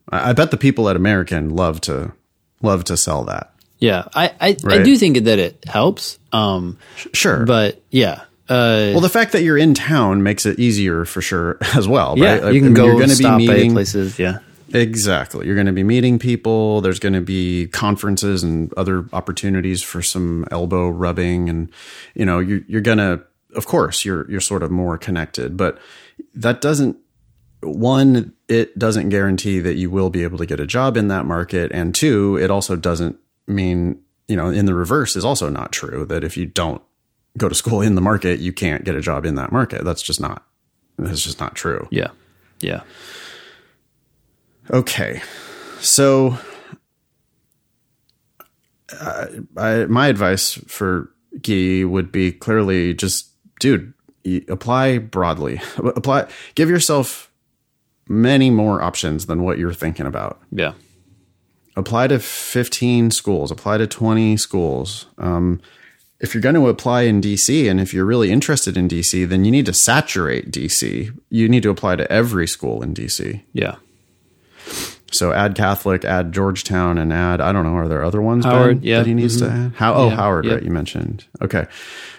I, I bet the people at American love to love to sell that. Yeah, I I, I do think that it helps. Um, Sure, but yeah. Uh, well the fact that you're in town makes it easier for sure as well. yeah, right? I- you I can mean, go You're gonna stop be meeting places. Yeah, exactly. You're going to be meeting people. There's going to be conferences and other opportunities for some elbow rubbing, and you know you're you're gonna. Of course, you're you're sort of more connected, but that doesn't one, it doesn't guarantee that you will be able to get a job in that market. And two, it also doesn't mean, you know, in the reverse is also not true that if you don't go to school in the market, you can't get a job in that market. That's just not, that's just not true. yeah, yeah. Okay. So, uh, I, my advice for Guy would be clearly just, dude, apply broadly. Apply, give yourself many more options than what you're thinking about. Yeah. Apply to 15 schools, apply to 20 schools. Um, if you're going to apply in DC and if you're really interested in DC, then you need to saturate DC. You need to apply to every school in DC. Yeah. So add Catholic, add Georgetown, and add I don't know. Are there other ones? Howard, ben, yeah. that he needs Mhm. to add. How? Oh, Yeah, Howard, yep. right? You mentioned. Okay,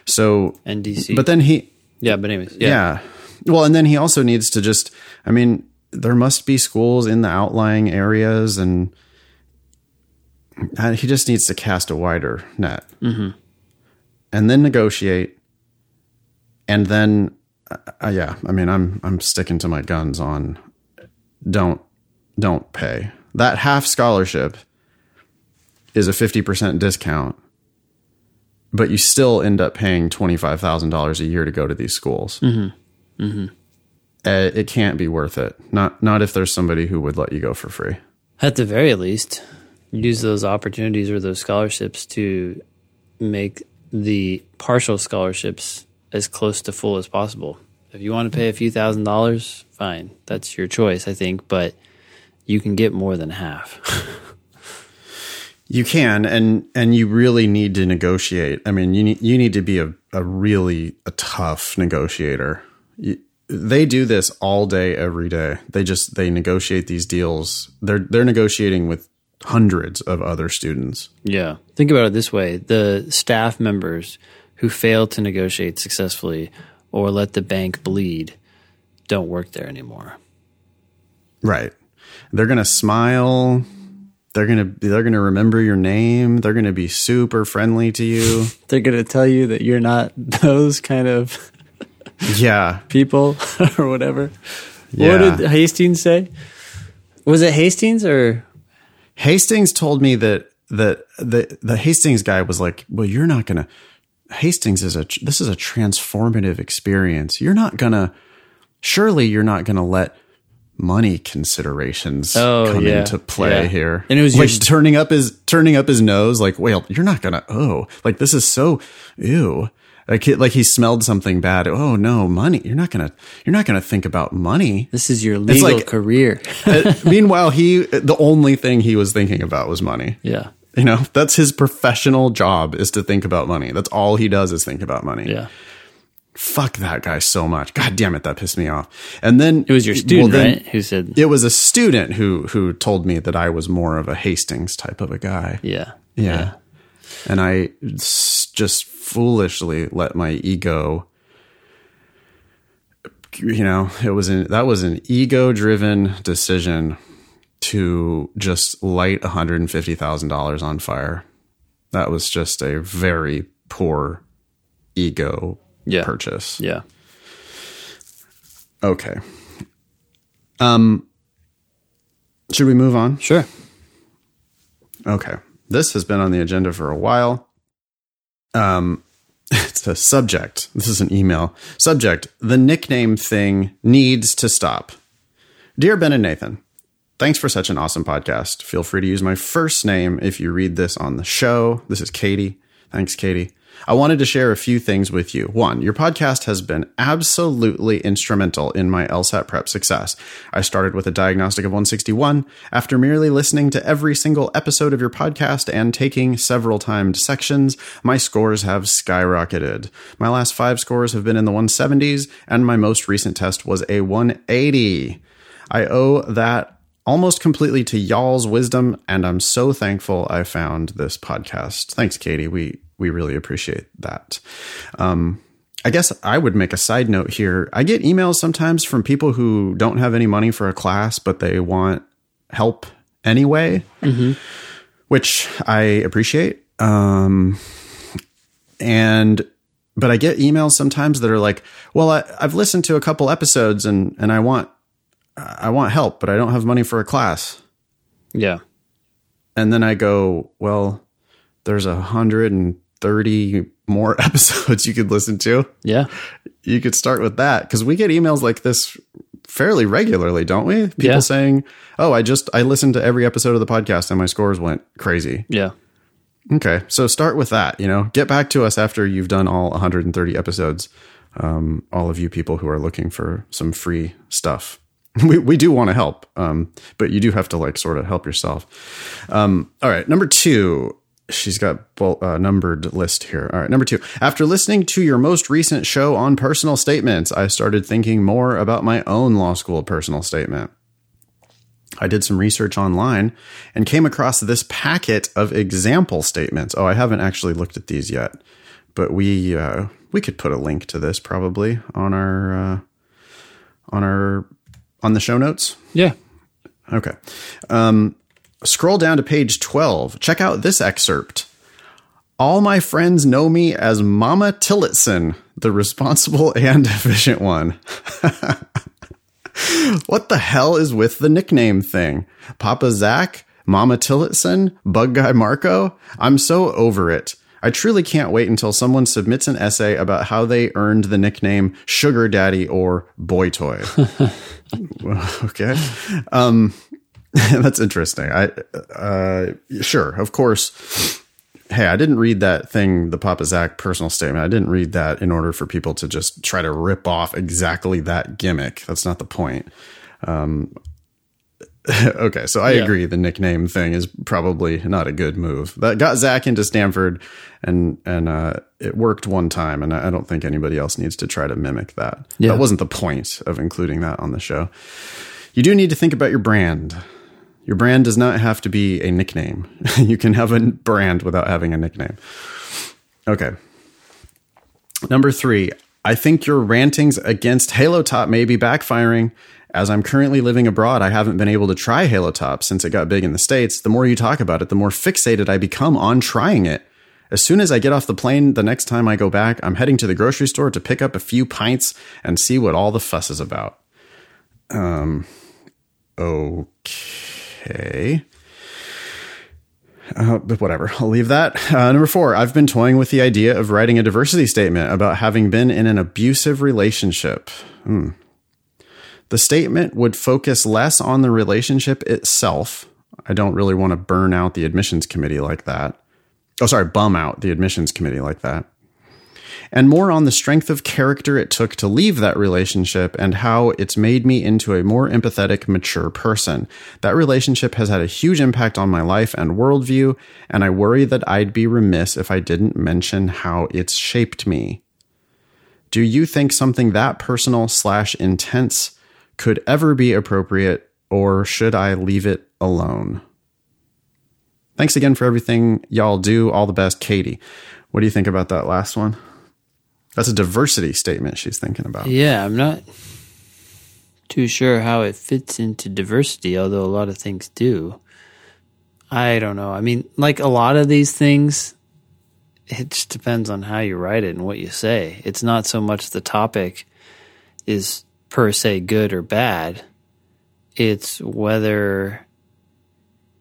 so and DC, but then he, yeah, but anyways, yeah. yeah. Well, and then he also needs to just. I mean, there must be schools in the outlying areas, and he just needs to cast a wider net, mm-hmm. And then negotiate, and then, uh, uh, yeah. I mean, I'm I'm sticking to my guns on don't don't pay that half scholarship is a 50% discount but you still end up paying $25,000 a year to go to these schools. Mm-hmm. Mm-hmm. Uh, it can't be worth it. Not not if there's somebody who would let you go for free. At the very least, use those opportunities or those scholarships to make the partial scholarships as close to full as possible. If you want to pay a few thousand dollars, fine. That's your choice, I think, but you can get more than half. You can, and and you really need to negotiate. I mean, you need you need to be a, a really a tough negotiator. You, they do this all day, every day. They just they negotiate these deals. They're they're negotiating with hundreds of other students. Yeah. Think about it this way the staff members who fail to negotiate successfully or let the bank bleed don't work there anymore. Right. They're gonna smile. They're gonna they're gonna remember your name. They're gonna be super friendly to you. They're going to tell you that you're not those kind of yeah. people or whatever. Yeah. What did Hastings say? Was it Hastings or Hastings told me that that the the Hastings guy was like, "Well, you're not gonna." Hastings is a this is a transformative experience. You're not gonna. Surely you're not gonna let money considerations Oh, come yeah. into play Yeah. here. And it was like your- turning up his turning up his nose. Like, well, you're not gonna. Oh, like this is so ew. Like, he- like he smelled something bad. Oh no, money. You're not gonna. You're not gonna think about money. this is your legal like- career? Meanwhile, he the only thing he was thinking about was money. yeah. You know, that's his professional job is to think about money. That's all he does is think about money. Yeah. Fuck that guy so much. God damn it, that pissed me off. And then It was your student, well, right? Who said, It was a student who who told me that I was more of a Hastings type of a guy. yeah. Yeah. And I just foolishly let my ego you know, it was an that was an ego driven decision to just light $150,000 on fire. That was just a very poor ego Yeah. purchase. Yeah. Okay. Um should we move on? Sure. Okay. This has been on the agenda for a while. Um, it's a subject. This is an email. Subject The nickname thing needs to stop. Dear Ben and Nathan, thanks for such an awesome podcast. Feel free to use my first name if you read this on the show. This is Katie. Thanks, Katie. I wanted to share a few things with you. One, your podcast has been absolutely instrumental in my LSAT prep success. I started with a diagnostic of 161. After merely listening to every single episode of your podcast and taking several timed sections, my scores have skyrocketed. My last five scores have been in the 170s, and my most recent test was a 180. I owe that almost completely to y'all's wisdom, and I'm so thankful I found this podcast. Thanks, Katie. We we really appreciate that. Um, I guess I would make a side note here. I get emails sometimes from people who don't have any money for a class, but they want help anyway, which I appreciate. Um, and but I get emails sometimes that are like, "Well, I, I've listened to a couple episodes and and I want I want help, but I don't have money for a class." Yeah. And then I go, "Well, there's a hundred and thirty more episodes you could listen to. Yeah. You could start with that because we get emails like this fairly regularly, don't we? People Yeah. saying, "Oh, I just I listened to every episode of the podcast and my scores went crazy." Yeah. Okay, so start with that. You know, get back to us after you've done all 130 episodes. Um, all of you people who are looking for some free stuff, we we do want to help, um, but you do have to like sort of help yourself. Um, all right, number two. She's got a uh, numbered list here. All right, number two. After listening to your most recent show on personal statements, I started thinking more about my own law school personal statement. I did some research online and came across this packet of example statements. Oh, I haven't actually looked at these yet, but we uh, we could put a link to this probably on our uh, on our on the show notes. Yeah. Okay. Um, scroll down to page twelve. Check out this excerpt. All my friends know me as Mama Tillotson, the responsible and efficient one. what the hell is with the nickname thing? Papa Zach? Mama Tillotson? Bug Guy Marco? I'm so over it. I truly can't wait until someone submits an essay about how they earned the nickname Sugar Daddy or Boy Toy. okay. Um, that's interesting. I, uh, sure, of course hey, I didn't read that thing, the Papa Zach personal statement. I didn't read that in order for people to just try to rip off exactly that gimmick. That's not the point. Um, okay, so I yeah. agree. The nickname thing is probably not a good move. That got Zach into Stanford, and and uh, it worked one time, and I don't think anybody else needs to try to mimic that. Yeah. That wasn't the point of including that on the show. You do need to think about your brand. Your brand does not have to be a nickname. you can have a brand without having a nickname. Okay. Number three, I think your rantings against Halo Top may be backfiring. As I'm currently living abroad, I haven't been able to try Halo Top since it got big in the States. The more you talk about it, the more fixated I become on trying it. As soon as I get off the plane the next time I go back, I'm heading to the grocery store to pick up a few pints and see what all the fuss is about. Um, okay. Okay. Uh, but whatever, I'll leave that. Uh, number four, I've been toying with the idea of writing a diversity statement about having been in an abusive relationship. Hmm. The statement would focus less on the relationship itself. I don't really want to burn out the admissions committee like that. Oh, sorry, bum out the admissions committee like that and more on the strength of character it took to leave that relationship and how it's made me into a more empathetic, mature person. That relationship has had a huge impact on my life and worldview, and I worry that I'd be remiss if I didn't mention how it's shaped me. Do you think something that personal slash intense could ever be appropriate, or should I leave it alone? Thanks again for everything y'all do. All the best, Katie. What do you think about that last one? That's a diversity statement she's thinking about. Yeah, I'm not too sure how it fits into diversity, although a lot of things do. I don't know. I mean, like a lot of these things, it just depends on how you write it and what you say. It's not so much the topic is per se good or bad, it's whether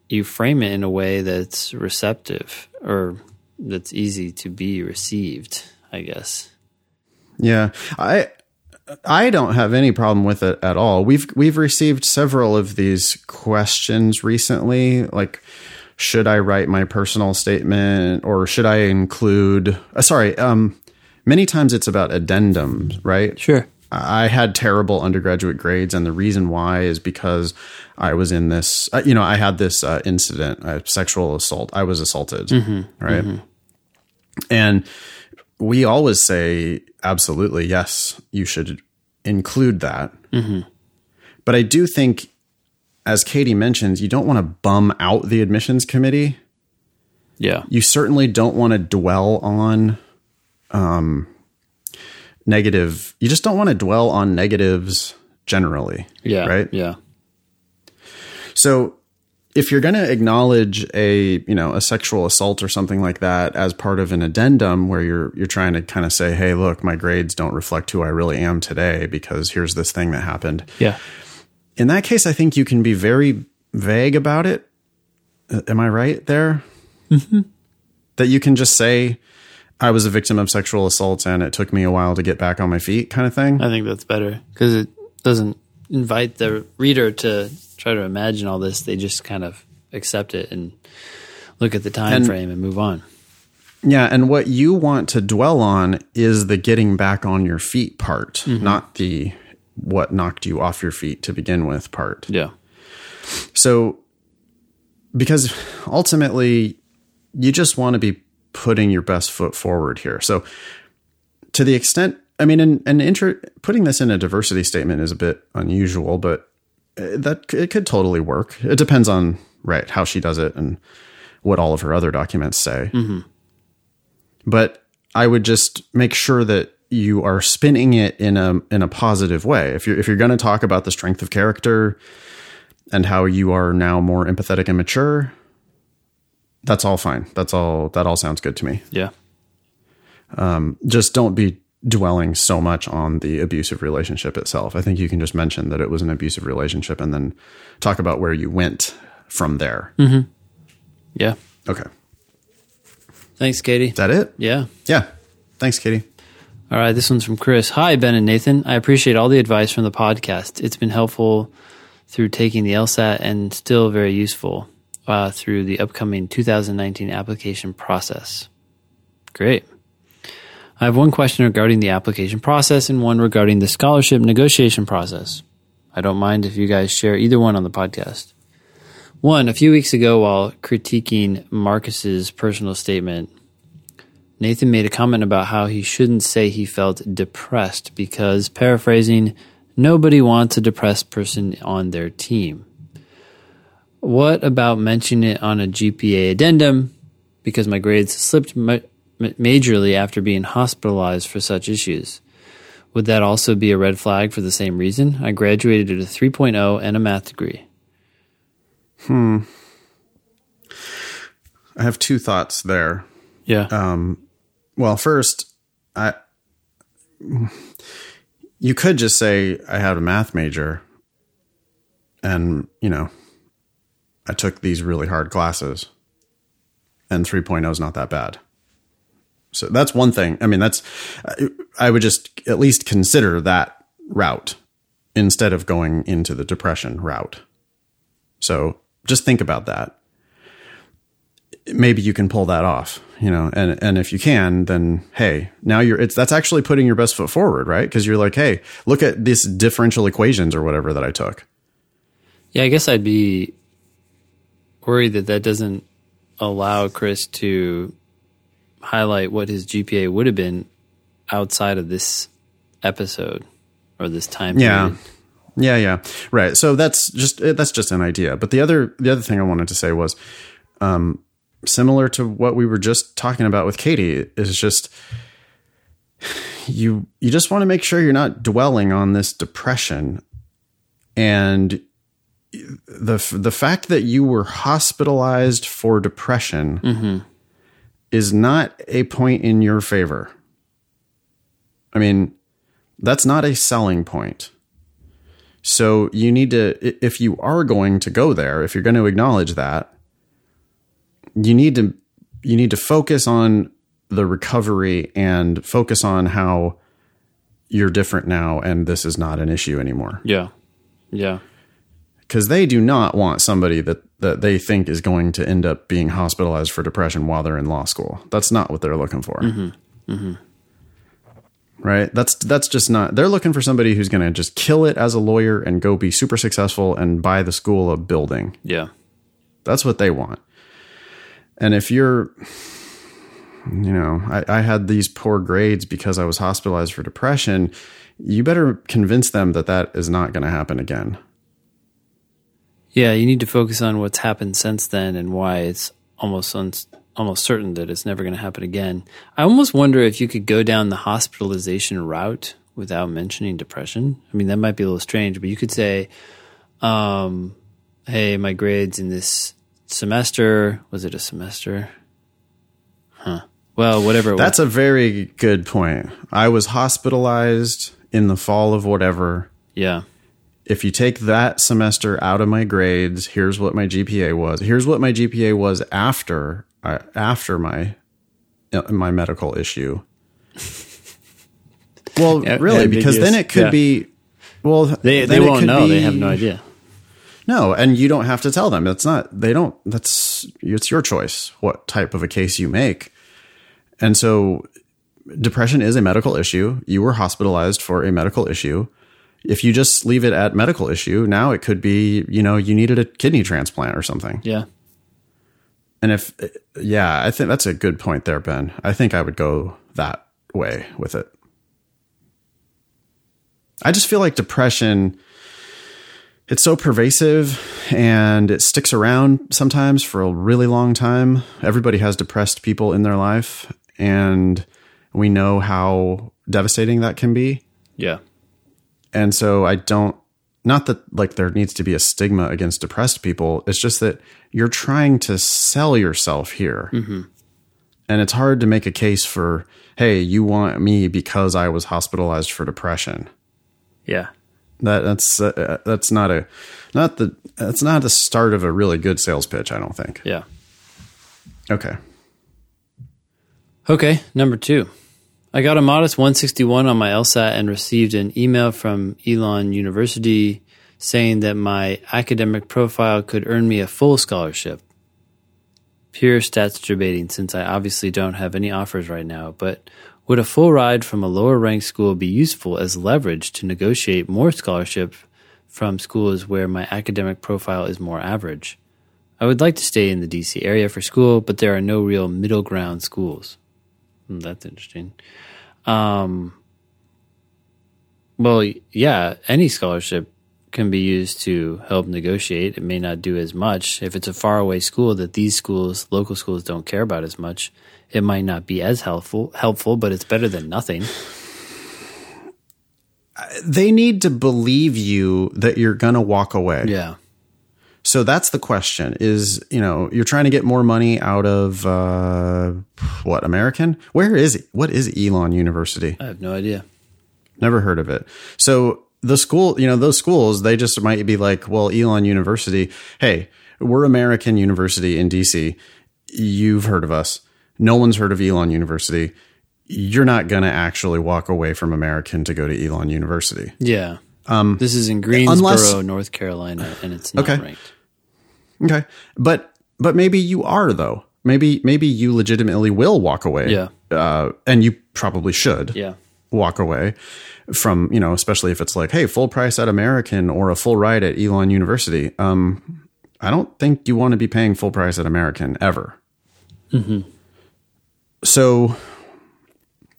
you frame it in a way that's receptive or that's easy to be received, I guess. Yeah. I I don't have any problem with it at all. We've we've received several of these questions recently like should I write my personal statement or should I include uh, sorry, um many times it's about addendums, right? Sure. I had terrible undergraduate grades, and the reason why is because I was in this. Uh, you know, I had this uh, incident, uh, sexual assault. I was assaulted, mm-hmm, right? Mm-hmm. And we always say absolutely yes, you should include that. Mm-hmm. But I do think, as Katie mentions, you don't want to bum out the admissions committee. Yeah, you certainly don't want to dwell on um, negative. You just don't want to dwell on negatives generally. Yeah. Right. Yeah. So if you're going to acknowledge a you know a sexual assault or something like that as part of an addendum where you're you're trying to kind of say hey look my grades don't reflect who I really am today because here's this thing that happened. Yeah. In that case I think you can be very vague about it. Am I right there? Mm-hmm. that you can just say I was a victim of sexual assault and it took me a while to get back on my feet kind of thing? I think that's better because it doesn't invite the reader to try to imagine all this. They just kind of accept it and look at the time and, frame and move on. Yeah, and what you want to dwell on is the getting back on your feet part, mm-hmm. not the what knocked you off your feet to begin with part. Yeah. So because ultimately you just want to be putting your best foot forward here. So, to the extent, I mean, an, an intro, putting this in a diversity statement is a bit unusual, but uh, that it could totally work. It depends on right how she does it and what all of her other documents say. Mm-hmm. But I would just make sure that you are spinning it in a in a positive way. If you're if you're going to talk about the strength of character and how you are now more empathetic and mature, that's all fine. That's all that all sounds good to me. Yeah. Um, just don't be dwelling so much on the abusive relationship itself. I think you can just mention that it was an abusive relationship and then talk about where you went from there. Mm-hmm. Yeah. Okay. Thanks, Katie. Is that it? Yeah. Yeah. Thanks, Katie. All right. This one's from Chris. Hi, Ben and Nathan. I appreciate all the advice from the podcast. It's been helpful through taking the LSAT and still very useful uh, through the upcoming 2019 application process. Great. I have one question regarding the application process and one regarding the scholarship negotiation process. I don't mind if you guys share either one on the podcast. One, a few weeks ago, while critiquing Marcus's personal statement, Nathan made a comment about how he shouldn't say he felt depressed because, paraphrasing, nobody wants a depressed person on their team. What about mentioning it on a GPA addendum? Because my grades slipped majorly after being hospitalized for such issues. Would that also be a red flag for the same reason? I graduated at a 3.0 and a math degree. Hmm. I have two thoughts there. Yeah. Um, well, first, I you could just say I had a math major, and you know, I took these really hard classes, and 3.0 is not that bad. So that's one thing. I mean, that's I would just at least consider that route instead of going into the depression route. So just think about that. Maybe you can pull that off, you know, and and if you can, then hey, now you're it's that's actually putting your best foot forward, right? Because you're like, hey, look at these differential equations or whatever that I took. Yeah, I guess I'd be worried that that doesn't allow Chris to highlight what his GPA would have been outside of this episode or this time yeah. period. Yeah, yeah, right. So that's just that's just an idea. But the other the other thing I wanted to say was, um, similar to what we were just talking about with Katie, is just you you just want to make sure you're not dwelling on this depression, and the the fact that you were hospitalized for depression Mm-hmm. Is not a point in your favor. I mean, that's not a selling point. So you need to, if you are going to go there, if you're going to acknowledge that, you need to, you need to focus on the recovery and focus on how you're different now and this is not an issue anymore. Yeah. Yeah. Because they do not want somebody that, that they think is going to end up being hospitalized for depression while they're in law school. That's not what they're looking for. Mm-hmm. Mm-hmm. Right? That's that's just not. They're looking for somebody who's going to just kill it as a lawyer and go be super successful and buy the school a building. Yeah. That's what they want. And if you're, you know, I, I had these poor grades because I was hospitalized for depression, you better convince them that that is not going to happen again. Yeah, you need to focus on what's happened since then and why it's almost un- almost certain that it's never going to happen again. I almost wonder if you could go down the hospitalization route without mentioning depression. I mean, that might be a little strange, but you could say, um, "Hey, my grades in this semester was it a semester? Huh. Well, whatever. It That's a very good point. I was hospitalized in the fall of whatever. yeah, If you take that semester out of my grades, here's what my GPA was. Here's what my GPA was after uh, after my uh, my medical issue. Well, Yeah, really, because then it could Yeah. be. Well, they they won't know. They have no idea. No, and you don't have to tell them. It's not. They don't. That's it's your choice what type of a case you make. And so, depression is a medical issue. You were hospitalized for a medical issue. If you just leave it at medical issue, now it could be you know you needed a kidney transplant or something. Yeah, And if, yeah, I think that's a good point there, Ben. I think I would go that way with it. I just feel like depression, it's so pervasive and it sticks around sometimes for a really long time. Everybody has depressed people in their life, and we know how devastating that can be. Yeah. And so I don't not that like there needs to be a stigma against depressed people. It's just that you're trying to sell yourself here. And it's hard to make a case for, hey, you want me because I was hospitalized for depression. Yeah. That that's uh, that's not a not the that's not the start of a really good sales pitch, I don't think. Yeah. Okay. Okay, number two. I got a modest 161 on my LSAT and received an email from Elon University saying that my academic profile could earn me a full scholarship. Pure stats debating since I obviously don't have any offers right now, but would a full ride from a lower ranked school be useful as leverage to negotiate more scholarship from schools where my academic profile is more average? I would like to stay in the DC area for school, but there are no real middle ground schools. Hmm, that's interesting. Um, well, yeah, any scholarship can be used to help negotiate. It may not do as much. If it's a faraway school that these schools, local schools, don't care about as much, it might not be as helpful. Helpful, but it's better than nothing. They need to believe you that you're going to walk away. Yeah, So that's the question is, you know, you're trying to get more money out of uh, what, American? Where is it? What is Elon University? I have no idea. Never heard of it. So the school, you know, those schools, they just might be like, well, Elon University, hey, we're American University in DC. You've heard of us. No one's heard of Elon University. You're not going to actually walk away from American to go to Elon University. Yeah. Um, this is in Greensboro, unless- North Carolina, and it's not Okay. ranked. Okay. But but maybe you are though. Maybe maybe you legitimately will walk away. Yeah. Uh, and you probably should. Yeah. walk away from, you know, especially if it's like, hey, full price at American or a full ride at Elon University. Um, I don't think you want to be paying full price at American ever. Hmm. So,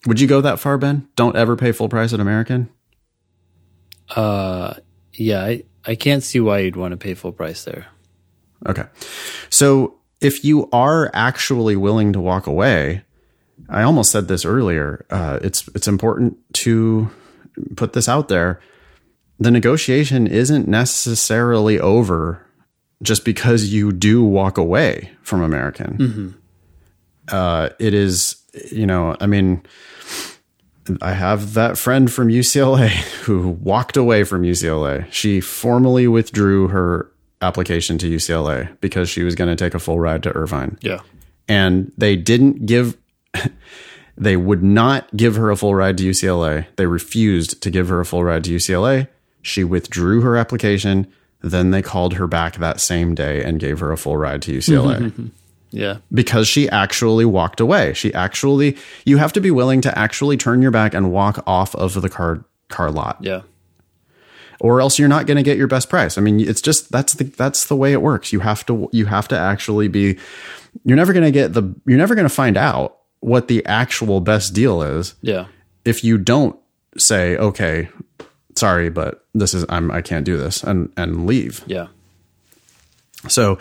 would you go that far, Ben? Don't ever pay full price at American? Uh, yeah, I, I can't see why you'd want to pay full price there. Okay. So, if you are actually willing to walk away, I almost said this earlier. Uh, it's it's important to put this out there. The negotiation isn't necessarily over just because you do walk away from American. Uh, it is, you know, I mean, I have that friend from UCLA who walked away from UCLA. She formally withdrew her application to UCLA because she was going to take a full ride to Irvine Yeah. and they didn't give they would not give her a full ride to UCLA. They refused to give her a full ride to UCLA. She withdrew her application. Then they called her back that same day and gave her a full ride to UCLA Yeah. because she actually walked away. She actually you have to be willing to actually turn your back and walk off of the car car lot Yeah. or else you're not going to get your best price. I mean, it's just that's the that's the way it works. You have to you have to actually be you're never going to get the you're never going to find out what the actual best deal is Yeah. if you don't say, "Okay, sorry, but this is I'm I can't do this." and and leave. Yeah. So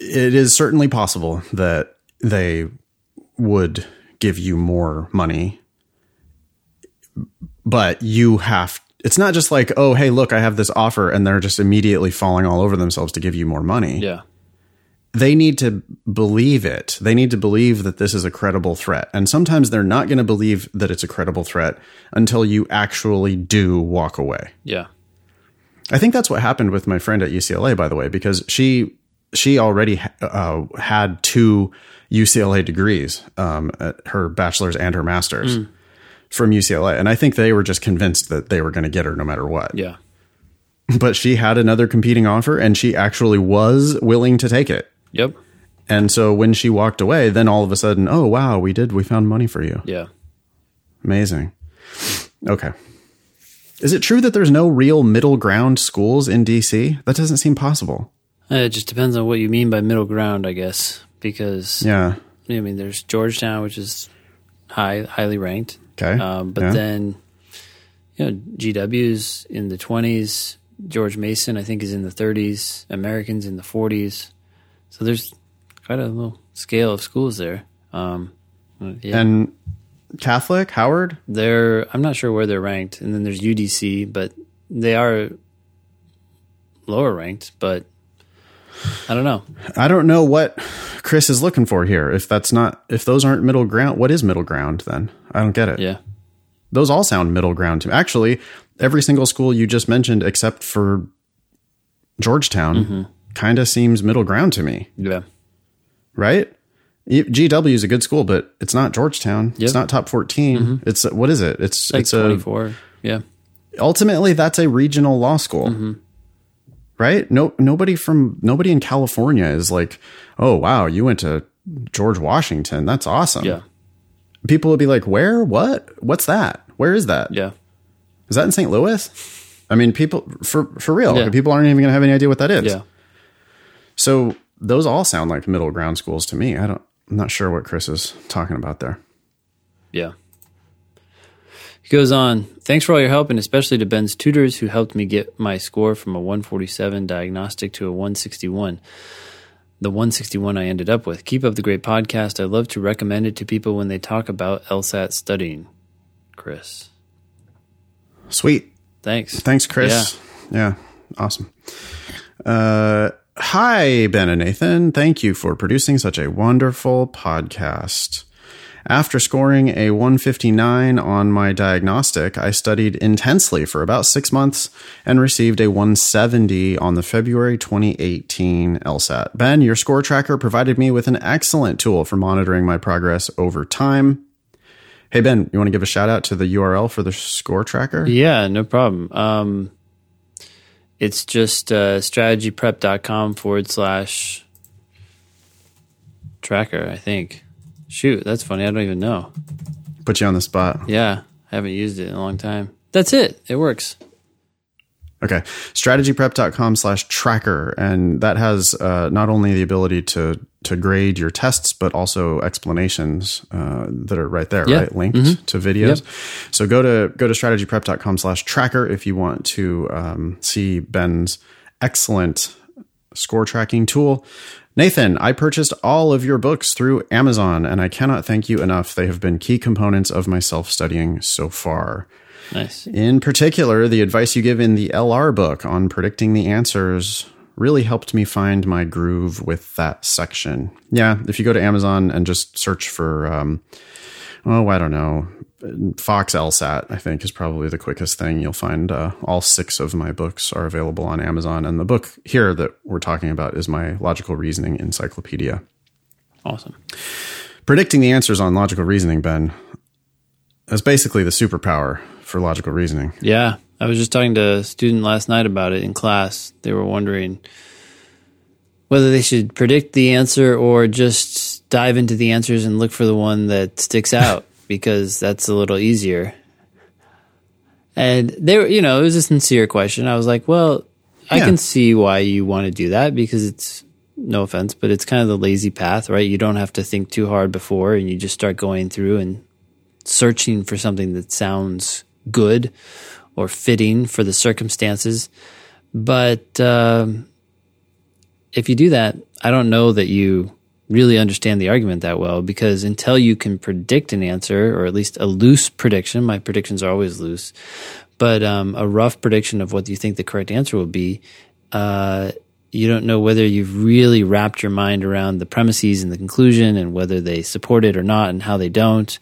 it is certainly possible that they would give you more money, but you have. It's not just like, oh, hey, look, I have this offer, and they're just immediately falling all over themselves to give you more money. Yeah. They need to believe it. They need to believe that this is a credible threat. And sometimes they're not going to believe that it's a credible threat until you actually do walk away. Yeah. I think that's what happened with my friend at UCLA, by the way, because she she already uh, had two UCLA degrees, um, her bachelor's and her master's from UCLA, and I think they were just convinced that they were going to get her no matter what. Yeah. But she had another competing offer, and she actually was willing to take it. Yep. And so when she walked away, then all of a sudden, oh wow, we did, we found money for you. Yeah. Amazing. Okay. Is it true that there's no real middle ground schools in DC? That doesn't seem possible. Uh, It just depends on what you mean by middle ground, I guess. because Yeah. I mean, there's Georgetown, which is high, highly ranked. Okay. Um, but Yeah. then, you know, GW's in the 20s. George Mason, I think, is in the 30s. Americans in the 40s. So there's quite a little scale of schools there. Um, yeah, And Catholic, Howard? they're I'm not sure where they're ranked. And then there's UDC, but they are lower ranked. But I don't know. I don't know what Chris is looking for here. If that's not, if those aren't middle ground, what is middle ground then? I don't get it. Yeah, Those all sound middle ground to me. Actually, every single school you just mentioned, except for Georgetown, Mm-hmm. kind of seems middle ground to me, yeah, right? GW is a good school, but it's not Georgetown. It's not top 14. It's what is it? It's like it's a 24. Yeah, ultimately that's a regional law school right? No nobody from nobody in california is like oh wow you went to george washington. That's awesome. Yeah, people would be like where? What? What's that? Where is that? yeah. Is that in st louis? I mean people for for real Yeah. people aren't even gonna have any idea what that is. Yeah. so those all sound like middle ground schools to me. I don't i'm not sure what chris is talking about there. Yeah. He goes on, thanks for all your help and especially to Ben's tutors who helped me get my score from a 147 diagnostic to a 161. The 161 I ended up with. Keep up the great podcast. I love to recommend it to people when they talk about LSAT studying. Chris. sweet Thanks. Thanks, Chris. Yeah, awesome. Uh, hi, Ben and Nathan. Thank you for producing such a wonderful podcast. After scoring a 159 on my diagnostic, I studied intensely for about six months and received a 170 on the February 2018 LSAT. Ben, your score tracker provided me with an excellent tool for monitoring my progress over time. Hey, Ben, you want to give a shout out to the URL for the score tracker? Yeah, no problem. Um, it's just uh, strategyprep.com forward slash tracker, I think. Shoot, that's funny. I don't even know. Put you on the spot. Yeah, I haven't used it in a long time. That's it. It works. Okay. Strategyprep.com slash tracker. And that has uh, not only the ability to, to grade your tests, but also explanations uh, that are right there, Yeah. right? Linked to videos. So go to go to strategyprep.com slash tracker if you want to um, see Ben's excellent score tracking tool. Nathan, I purchased all of your books through Amazon, and I cannot thank you enough. They have been key components of my self studying so far. Nice. In particular, the advice you give in the LR book on predicting the answers really helped me find my groove with that section. Yeah, if you go to Amazon and just search for, um, oh, I don't know, Fox LSAT, I think is probably the quickest thing. You'll find uh, all six of my books are available on Amazon. And the book here that we're talking about is my Logical Reasoning Encyclopedia. Awesome. Predicting the answers on logical reasoning, Ben, is basically the superpower for logical reasoning. Yeah. I was just talking to a student last night about it in class. They were wondering whether they should predict the answer or just dive into the answers and look for the one that sticks out because that's a little easier. And they were, you know, it was a sincere question. I was like, well, I Yeah. can see why you want to do that because it's no offense, but it's kind of the lazy path, right? You don't have to think too hard before and you just start going through and searching for something that sounds good or fitting for the circumstances. But um, if you do that, I don't know that you really understand the argument that well because until you can predict an answer, or at least a loose prediction, my predictions are always loose, but um, a rough prediction of what you think the correct answer will be, uh, you don't know whether you've really wrapped your mind around the premises and the conclusion and whether they support it or not and how they don't.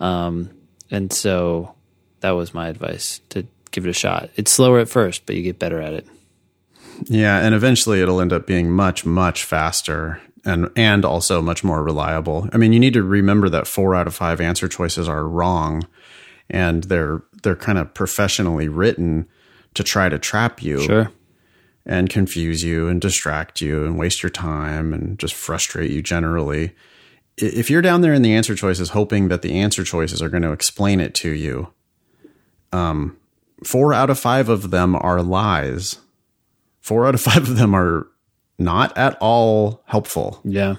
Um, and so that was my advice to give it a shot. It's slower at first, but you get better at it. Yeah, and eventually it'll end up being much much faster and and also much more reliable. I mean, you need to remember that 4 out of 5 answer choices are wrong and they're they're kind of professionally written to try to trap you Sure. and confuse you and distract you and waste your time and just frustrate you generally. If you're down there in the answer choices hoping that the answer choices are going to explain it to you, um 4 out of 5 of them are lies four out of five of them are not at all helpful. Yeah.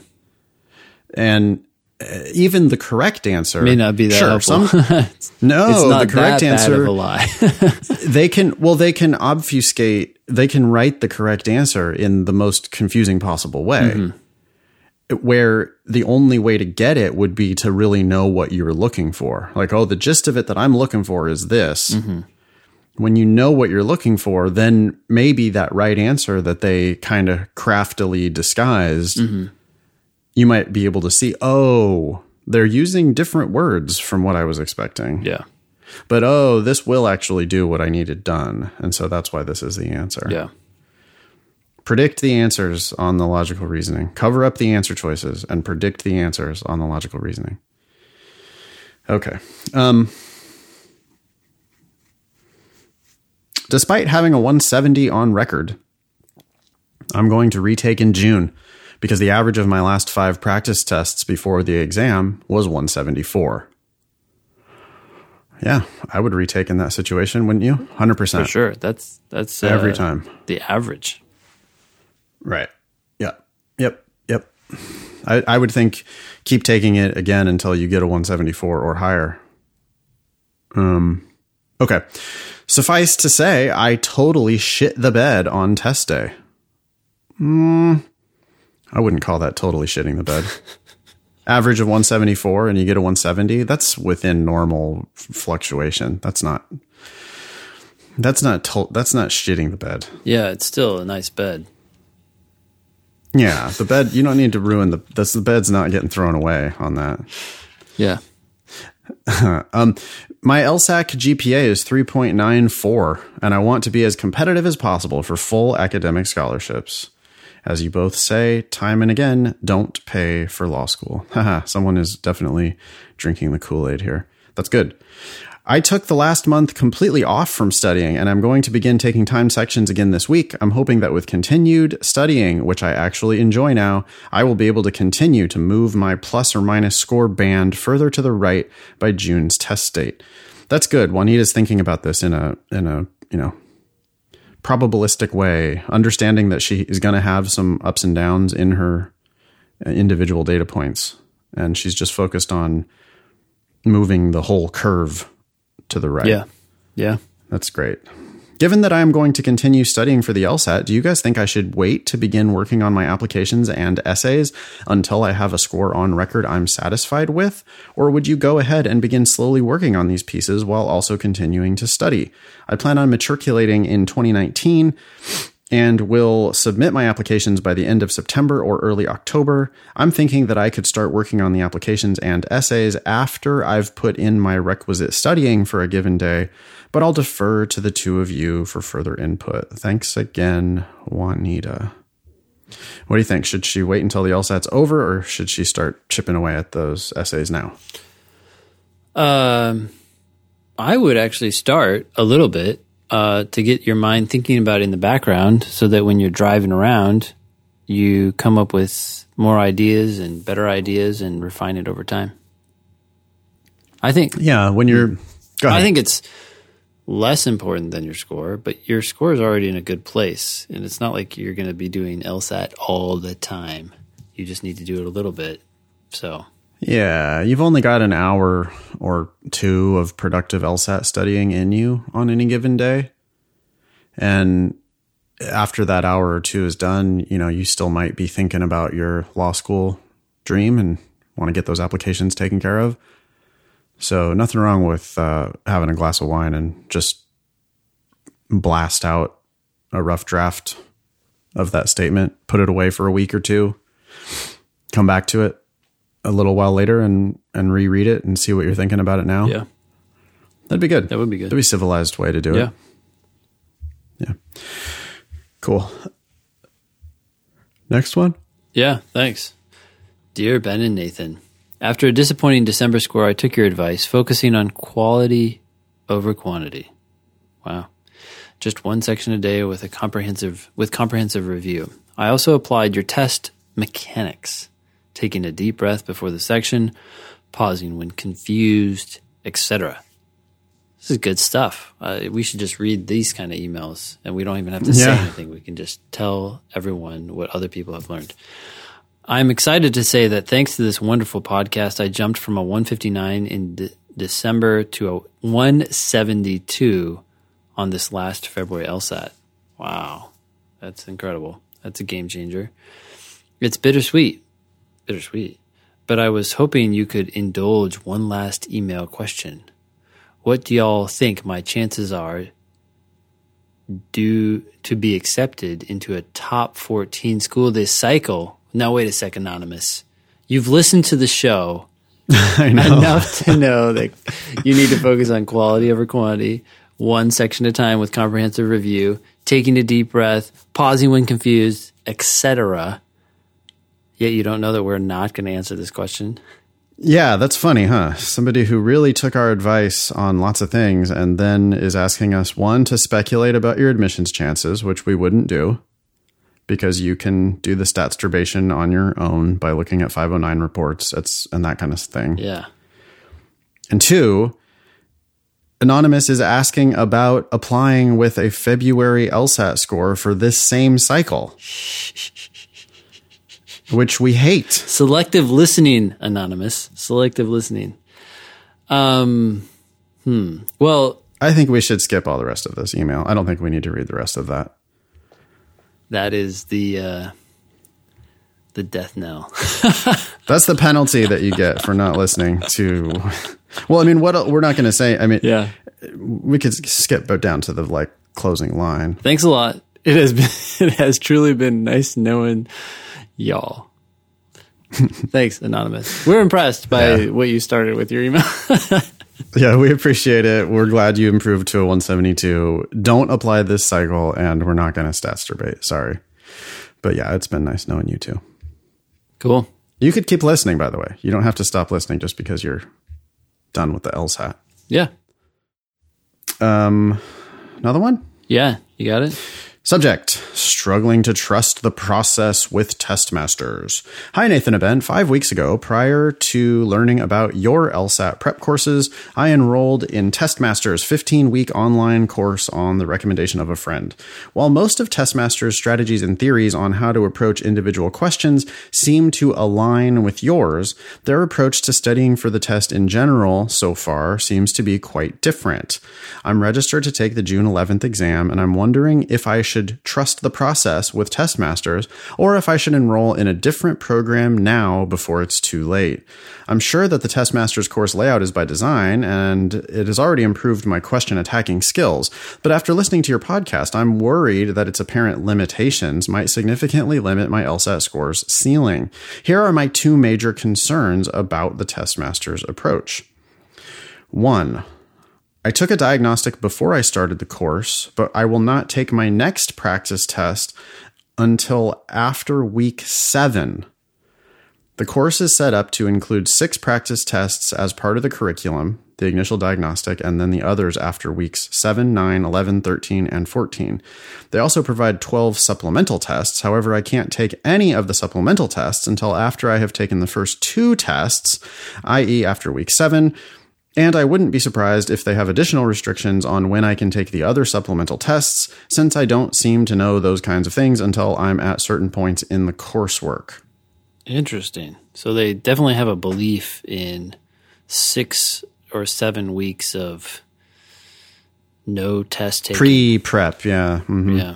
And uh, even the correct answer May not be that sure, helpful. some- no, it's not the correct that answer a lie. they can well they can obfuscate they can write the correct answer in the most confusing possible way where the only way to get it would be to really know what you're looking for like oh the gist of it that i'm looking for is this when you know what you're looking for then maybe that right answer that they kind of craftily disguised you might be able to see oh they're using different words from what i was expecting yeah. but oh, this will actually do what I needed done. And so that's why this is the answer. Yeah. Predict the answers on the logical reasoning. Cover up the answer choices and predict the answers on the logical reasoning. Okay. Um, despite having a 170 on record, I'm going to retake in June because the average of my last five practice tests before the exam was 174. Yeah, I would retake in that situation, wouldn't you? 100%. For sure. That's that's uh, Every time. the average. Right. Yeah. Yep. Yep. I, I would think keep taking it again until you get a 174 or higher. Um, okay. Suffice to say, I totally shit the bed on test day. Mm, I wouldn't call that totally shitting the bed. Average of 174 and you get a 170, that's within normal fluctuation. That's not that's not to- that's not shitting the bed. Yeah, it's still a nice bed. Yeah, the bed. You don't need to ruin the. That's the bed's not getting thrown away on that. Yeah. Um, my LSAC GPA is three point nine four, and I want to be as competitive as possible for full academic scholarships. As you both say time and again, don't pay for law school. Haha, someone is definitely drinking the Kool Aid here. That's good. I took the last month completely off from studying, and I'm going to begin taking time sections again this week. I'm hoping that with continued studying, which I actually enjoy now, I will be able to continue to move my plus or minus score band further to the right by June's test date. That's good. Juanita's thinking about this in a in a you know probabilistic way, understanding that she is going to have some ups and downs in her uh, individual data points, and she's just focused on moving the whole curve to the right. Yeah. Yeah. That's great. Given that I am going to continue studying for the LSAT, do you guys think I should wait to begin working on my applications and essays until I have a score on record I'm satisfied with? Or would you go ahead and begin slowly working on these pieces while also continuing to study? I plan on matriculating in 2019 and will submit my applications by the end of September or early October. I'm thinking that I could start working on the applications and essays after I've put in my requisite studying for a given day, but I'll defer to the two of you for further input. Thanks again, Juanita. What do you think? Should she wait until the LSAT's over or should she start chipping away at those essays now? Um, I would actually start a little bit uh, to get your mind thinking about it in the background so that when you're driving around, you come up with more ideas and better ideas and refine it over time. I think Yeah, when you're. Go ahead. I think it's less important than your score, but your score is already in a good place, and it's not like you're going to be doing LSAT all the time. You just need to do it a little bit. So Yeah, you've only got an hour or two of productive LSAT studying in you on any given day. And after that hour or two is done, you know, you still might be thinking about your law school dream and want to get those applications taken care of. So, nothing wrong with uh, having a glass of wine and just blast out a rough draft of that statement, put it away for a week or two, come back to it a little while later and and reread it and see what you're thinking about it now. yeah, That'd be good. that would be good. That'd be a civilized way to do it. yeah. it. Yeah. Cool. Next one. Yeah, thanks. Dear Ben and Nathan, after a disappointing December score, I took your advice, focusing on quality over quantity. Wow. Just one section a day with a comprehensive with comprehensive review. I also applied your test mechanics, taking a deep breath before the section, pausing when confused, etc. This is good stuff. Uh, we should just read these kind of emails, and we don't even have to say anything. We can just tell everyone what other people have learned. I'm excited to say that thanks to this wonderful podcast, I jumped from a 159 in de- December to a 172 on this last February LSAT. Wow, that's incredible. That's a game changer. It's bittersweet, bittersweet. But I was hoping you could indulge one last email question. What do y'all think my chances are due to be accepted into a top 14 school this cycle? Now, wait a second, Anonymous. You've listened to the show enough to know that you need to focus on quality over quantity, one section at a time with comprehensive review, taking a deep breath, pausing when confused, etc. Yet you don't know that we're not going to answer this question. Yeah, that's funny, huh? Somebody who really took our advice on lots of things and then is asking us one to speculate about your admissions chances, which we wouldn't do because you can do the statsturbation on your own by looking at 509 reports it's, and that kind of thing. Yeah. And two, Anonymous is asking about applying with a February LSAT score for this same cycle, which we hate. Selective listening, Anonymous. Selective listening. Um, hmm. Well, I think we should skip all the rest of this email. I don't think we need to read the rest of that. that is the uh, the death knell. That's the penalty that you get for not listening to. Well, I mean, what we're not going to say. I mean, yeah. we could skip down to the like closing line. Thanks a lot. It has been. It has truly been nice knowing y'all. Thanks, anonymous. We're impressed by Yeah. what you started with your email. Yeah, we appreciate it. We're glad you improved to a 172. Don't apply this cycle, and we're not going to statsturbate. Sorry, but yeah, it's been nice knowing you too. cool. You could keep listening, by the way. You don't have to stop listening just because you're done with the LSAT. Yeah. Um, another one. Yeah. You got it. Subject struggling to trust the process with Testmasters. Hi, Nathan and Ben. Five weeks ago, prior to learning about your LSAT prep courses, I enrolled in Testmaster's 15 week online course on the recommendation of a friend. While most of Testmaster's strategies and theories on how to approach individual questions seem to align with yours, their approach to studying for the test in general so far seems to be quite different. I'm registered to take the June 11th exam, and I'm wondering if I should trust the process with Testmasters or if I should enroll in a different program now before it's too late. I'm sure that the Testmasters course layout is by design and it has already improved my question attacking skills, but after listening to your podcast, I'm worried that its apparent limitations might significantly limit my LSAT scores ceiling. Here are my two major concerns about the Testmasters approach. One, I took a diagnostic before I started the course, but I will not take my next practice test until after week seven. The course is set up to include six practice tests as part of the curriculum, the initial diagnostic, and then the others after weeks 7, 9, 11, 13, and 14. They also provide 12 supplemental tests. However, I can't take any of the supplemental tests until after I have taken the first two tests, i.e., after week 7. And I wouldn't be surprised if they have additional restrictions on when I can take the other supplemental tests, since I don't seem to know those kinds of things until I'm at certain points in the coursework. Interesting. So they definitely have a belief in six or seven weeks of no test taking. Pre prep, yeah. mhm. yeah.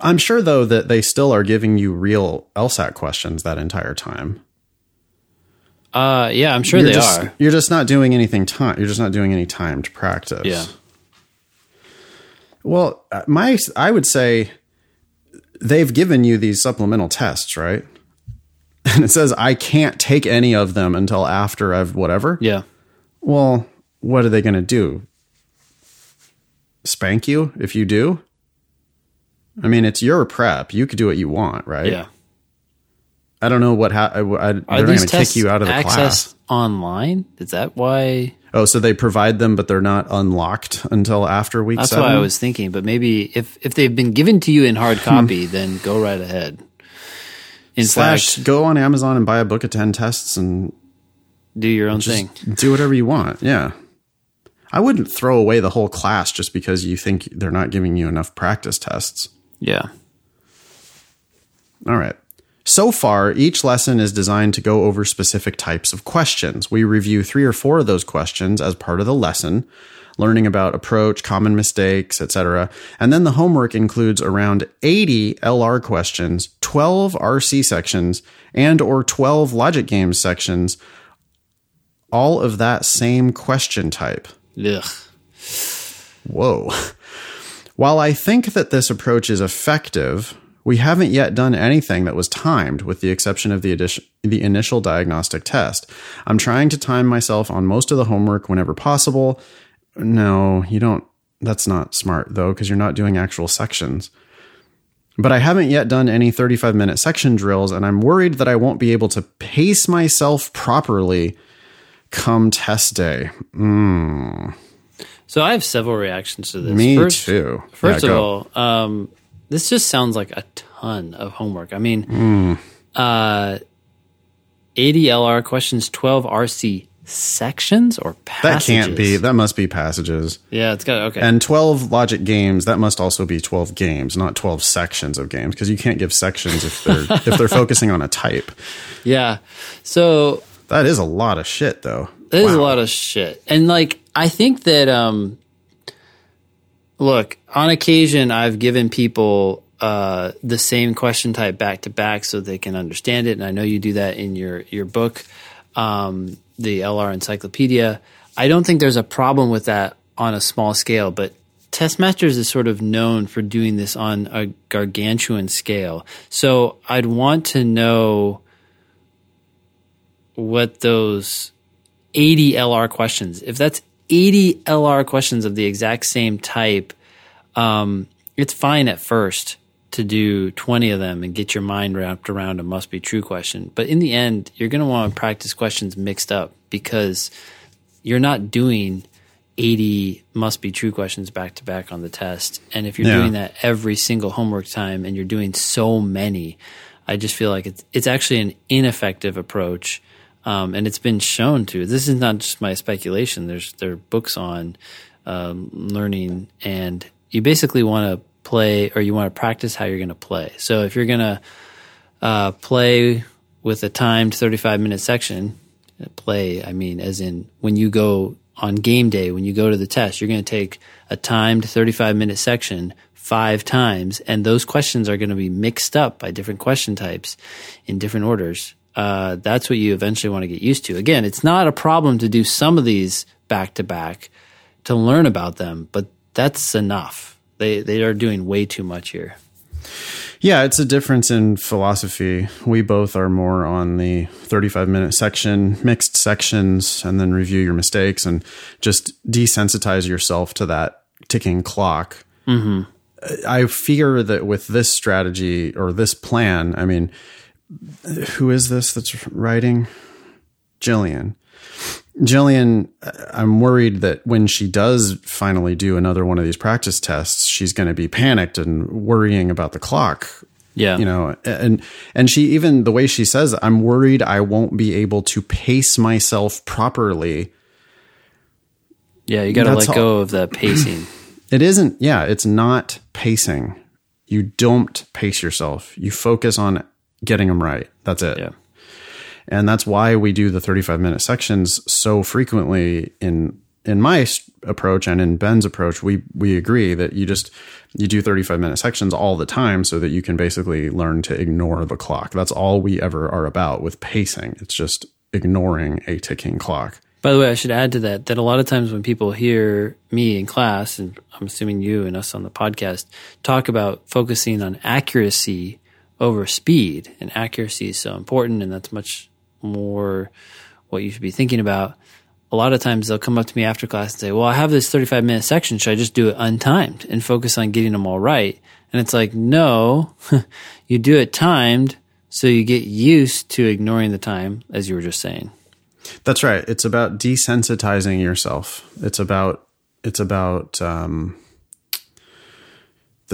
I'm sure, though, that they still are giving you real LSAT questions that entire time. Uh, yeah, I'm sure you're they just, are. You're just not doing anything time. You're just not doing any timed practice. Yeah. Well, uh, my I would say they've given you these supplemental tests, right? And it says I can't take any of them until after I've whatever. Yeah. Well, what are they going to do? Spank you if you do? I mean, it's your prep. You could do what you want, right? Yeah. I don't know what. Ha- I, I, they're Are not going these to tests kick you out of the class. online? Is that why? Oh, so they provide them, but they're not unlocked until after week That's seven. why I was thinking. But maybe if if they've been given to you in hard Hmm. copy, then go right ahead. In Slash, fact, go on Amazon and buy a book of ten tests and do your own thing. do whatever you want. Yeah. I wouldn't throw away the whole class just because you think they're not giving you enough practice tests. Yeah. All right. So far, each lesson is designed to go over specific types of questions. We review three or four of those questions as part of the lesson, learning about approach, common mistakes, etc. And then the homework includes around 80 LR questions, 12 RC sections, and or 12 logic games sections, all of that same question type. Ugh. Whoa. While I think that this approach is effective, we haven't yet done anything that was timed with the exception of the, addition, the initial diagnostic test. I'm trying to time myself on most of the homework whenever possible. No, you don't. That's not smart though, because you're not doing actual sections. But I haven't yet done any 35 minute section drills, and I'm worried that I won't be able to pace myself properly come test day. Mm. So I have several reactions to this. Me first, too. First Yeah, of go. all, um, this just sounds like a ton of homework. I mean, Hmm. uh, 80 LR questions, 12 RC sections or passages? that can't be. That must be passages. Yeah, it's got okay. And 12 logic games, that must also be 12 games, not 12 sections of games, because you can't give sections if they're if they're focusing on a type. yeah. So That is a lot of shit though. There's a lot of shit. And like I think that um look, on occasion I've given people uh the same question type back to back so they can understand it and I know you do that in your your book um the LR encyclopedia. I don't think there's a problem with that on a small scale, but Testmasters is sort of known for doing this on a gargantuan scale. So I'd want to know what those 80 LR questions. If that's 80 LR questions of the exact same type, um, it's fine at first to do 20 of them and get your mind wrapped around a must be true question. But in the end, you're going to want to practice questions mixed up because you're not doing 80 must be true questions back to back on the test. And if you're Yeah. doing that every single homework time and you're doing so many, I just feel like it's it's actually an ineffective approach. Um, and it's been shown to. This is not just my speculation. There's there are books on um, learning, and you basically want to play or you want to practice how you're going to play. So if you're going to uh, play with a timed 35 minute section, uh, play, I mean, as in when you go on game day, when you go to the test, you're going to take a timed 35 minute section five times, and those questions are going to be mixed up by different question types in different orders. Uh, that's what you eventually want to get used to. Again, it's not a problem to do some of these back to back to learn about them, but that's enough. They they are doing way too much here. Yeah, it's a difference in philosophy. We both are more on the 35 minute section, mixed sections, and then review your mistakes and just desensitize yourself to that ticking clock. Mm-hmm. I fear that with this strategy or this plan, I mean, who is this that's writing? Jillian. Jillian, I'm worried that when she does finally do another one of these practice tests, she's going to be panicked and worrying about the clock. Yeah. You know, and and she even the way she says, I'm worried I won't be able to pace myself properly. Yeah, you got to let go of that pacing. It isn't, yeah, it's not pacing. You don't pace yourself. You focus on getting them right. That's it. Yeah. And that's why we do the 35 minute sections so frequently in in my approach and in Ben's approach. We we agree that you just you do 35 minute sections all the time so that you can basically learn to ignore the clock. That's all we ever are about with pacing. It's just ignoring a ticking clock. By the way, I should add to that that a lot of times when people hear me in class, and I'm assuming you and us on the podcast, talk about focusing on accuracy over speed, and accuracy is so important, and that's much more what you should be thinking about. A lot of times they'll come up to me after class and say, Well, I have this 35 minute section. Should I just do it untimed and focus on getting them all right? And it's like, no, you do it timed so you get used to ignoring the time, as you were just saying. That's right. It's about desensitizing yourself. It's about it's about um,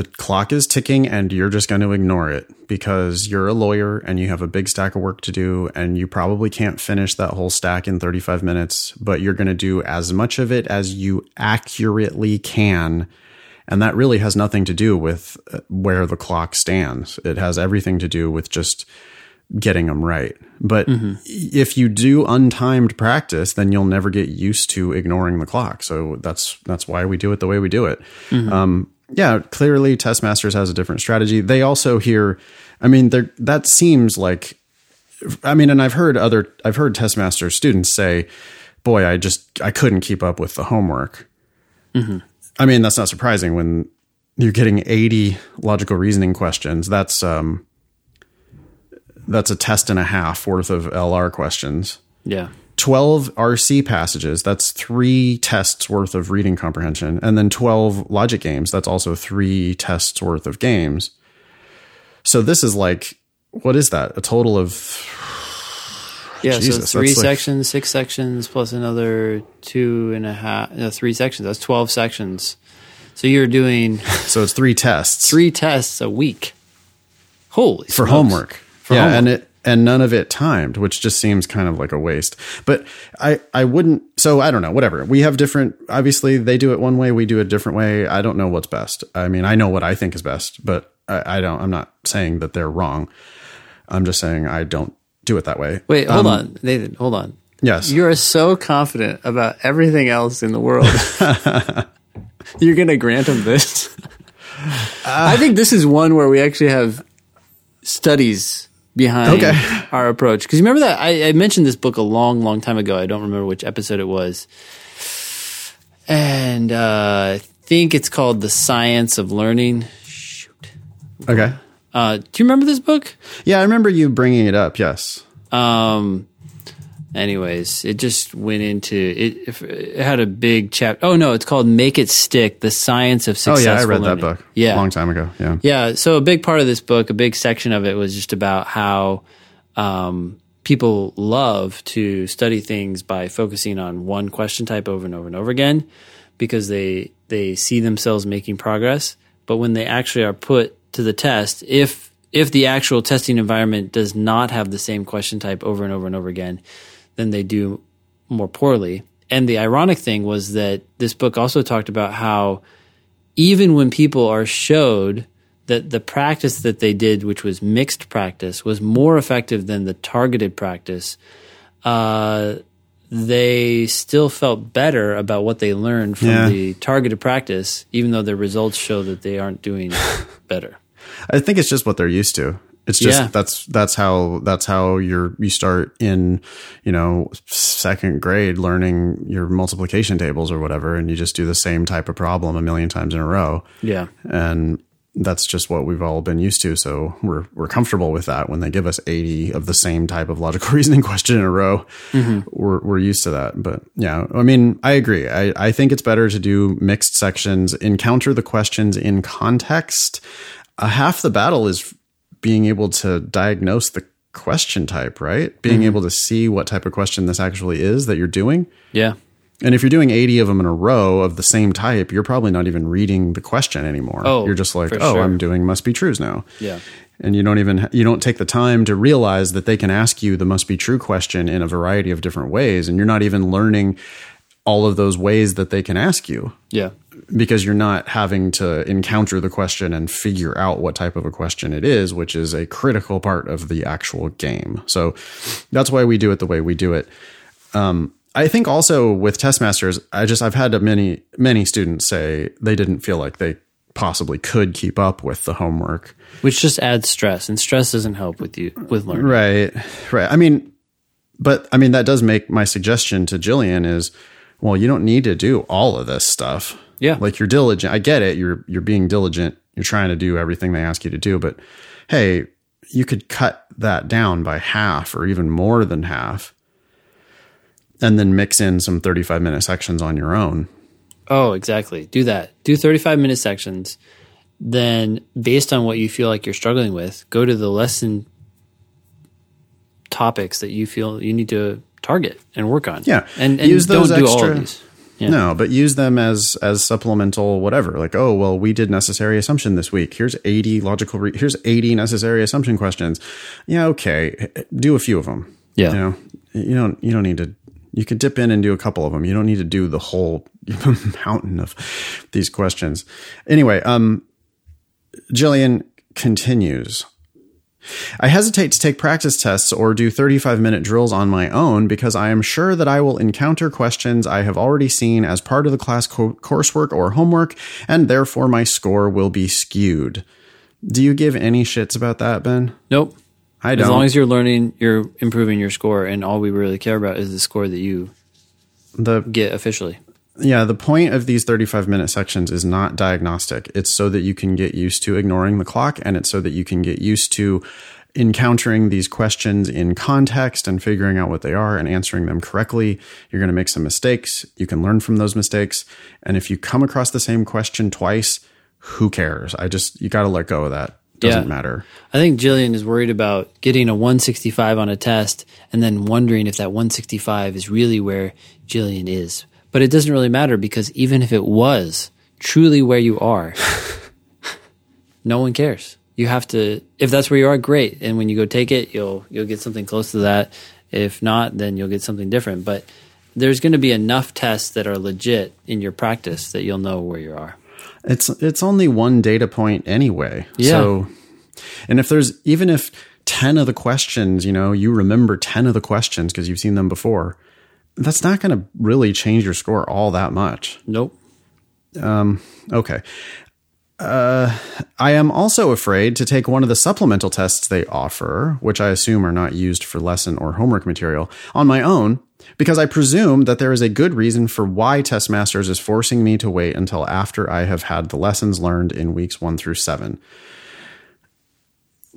the clock is ticking and you're just going to ignore it because you're a lawyer and you have a big stack of work to do and you probably can't finish that whole stack in 35 minutes, but you're going to do as much of it as you accurately can. And that really has nothing to do with uh, where the clock stands. It has everything to do with just getting them right. But if you do untimed practice, then you'll never get used to ignoring the clock. So that's that's why we do it the way we do it. Um, yeah, clearly, Testmasters has a different strategy. They also hear, I mean, that seems like, I mean, and I've heard other, I've heard Test Master students say, "Boy, I just I couldn't keep up with the homework." I mean, that's not surprising when you're getting 80 logical reasoning questions. That's um, that's a test and a half worth of LR questions. Yeah. 12 RC passages, that's three tests worth of reading comprehension. And then 12 logic games, that's also three tests worth of games. So this is like, what is that? A total of, Yeah, Jesus, so three that's like- sections, six sections, plus another two and a half, no, three sections. That's 12 sections. So you're doing so it's three tests three tests a week. Holy for smokes. homework. yeah. homework. And it, and none of it timed, which just seems kind of like a waste. But I, I wouldn't, so I don't know, whatever. We have different, obviously they do it one way, we do it a different way. I don't know what's best. I mean, I know what I think is best, but I, I don't, I'm not saying that they're wrong. I'm just saying I don't do it that way. Wait, hold Um, on. Nathan, hold on. Yes. You are so confident about everything else in the world. You're going to grant him this? I think this is one where we actually have studies behind Okay. our approach. Because you remember that I, I mentioned this book a long, long time ago. I don't remember which episode it was. And uh, I think it's called The Science of Learning. Shoot. Okay. Uh, do you remember this book? Yeah, I remember you bringing it up. Yes. Um. Anyways, it just went into it. It had a big chapter. Oh no, it's called "Make It Stick: The Science of Success. Oh yeah, I read Learning. that book. Yeah, a long time ago. Yeah. yeah. So a big part of this book, a big section of it, was just about how um, people love to study things by focusing on one question type over and over and over again, because they they see themselves making progress. But when they actually are put to the test, if if the actual testing environment does not have the same question type over and over and over again, then they do more poorly. And the ironic thing was that this book also talked about how even when people are showed that the practice that they did, which was mixed practice, was more effective than the targeted practice, uh, they still felt better about what they learned from Yeah. the targeted practice, even though their results show that they aren't doing better. I think it's just what they're used to. It's just Yeah. that's that's how that's how you're you start in you know second grade learning your multiplication tables or whatever, and you just do the same type of problem a million times in a row, Yeah. and that's just what we've all been used to. So we're we're comfortable with that. When they give us eighty of the same type of logical reasoning question in a row, we're we're used to that. But yeah, I mean, I agree. I I think it's better to do mixed sections, encounter the questions in context. Uh, half the battle is being able to diagnose the question type, right? Being mm-hmm. able to see what type of question this actually is that you're doing. Yeah. And if you're doing 80 of them in a row of the same type, you're probably not even reading the question anymore. Oh, you're just like, oh, sure. I'm doing must be trues now. Yeah. And you don't even you don't take the time to realize that they can ask you the must be true question in a variety of different ways and you're not even learning all of those ways that they can ask you Yeah. Because you're not having to encounter the question and figure out what type of a question it is, which is a critical part of the actual game. So that's why we do it the way we do it. Um, I think also with Testmasters, I just I've had many many students say they didn't feel like they possibly could keep up with the homework. Which just adds stress, and stress doesn't help with you with learning. Right, right. I mean, but I mean that does make my suggestion to Jillian is, well, you don't need to do all of this stuff. Yeah. like you're diligent. I get it. You're you're being diligent. You're trying to do everything they ask you to do. But hey, you could cut that down by half or even more than half, and then mix in some 35 minute sections on your own. Oh, exactly. Do that. Do 35 minute sections. Then, based on what you feel like you're struggling with, go to the lesson topics that you feel you need to target and work on. Yeah. And, and Use don't those do all extra- of these. Yeah. No, but use them as as supplemental whatever. Like, oh, well, we did necessary assumption this week. Here's 80 logical re- here's 80 necessary assumption questions. Yeah, okay. Do a few of them. Yeah. You know, you don't you don't need to you can dip in and do a couple of them. You don't need to do the whole mountain of these questions. Anyway, um Jillian continues. I hesitate to take practice tests or do 35 minute drills on my own because I am sure that I will encounter questions I have already seen as part of the class co- coursework or homework, and therefore my score will be skewed. Do you give any shits about that, Ben? Nope. I don't. As long as you're learning, you're improving your score, and all we really care about is the score that you the get officially. Yeah, the point of these 35 minute sections is not diagnostic. It's so that you can get used to ignoring the clock and it's so that you can get used to encountering these questions in context and figuring out what they are and answering them correctly. You're going to make some mistakes. You can learn from those mistakes. And if you come across the same question twice, who cares? I just, you got to let go of that. Doesn't Yeah. matter. I think Jillian is worried about getting a 165 on a test and then wondering if that 165 is really where Jillian is. But it doesn't really matter because even if it was truly where you are, no one cares. You have to if that's where you are, great. And when you go take it, you'll you'll get something close to that. If not, then you'll get something different. But there's going to be enough tests that are legit in your practice that you'll know where you are. It's it's only one data point anyway. Yeah. So and if there's even if 10 of the questions, you know, you remember 10 of the questions because you've seen them before, that's not going to really change your score all that much. Nope. Okay. Uh, I am also afraid to take one of the supplemental tests they offer, which I assume are not used for lesson or homework material, on my own, because I presume that there is a good reason for why Testmasters is forcing me to wait until after I have had the lessons learned in weeks one through seven.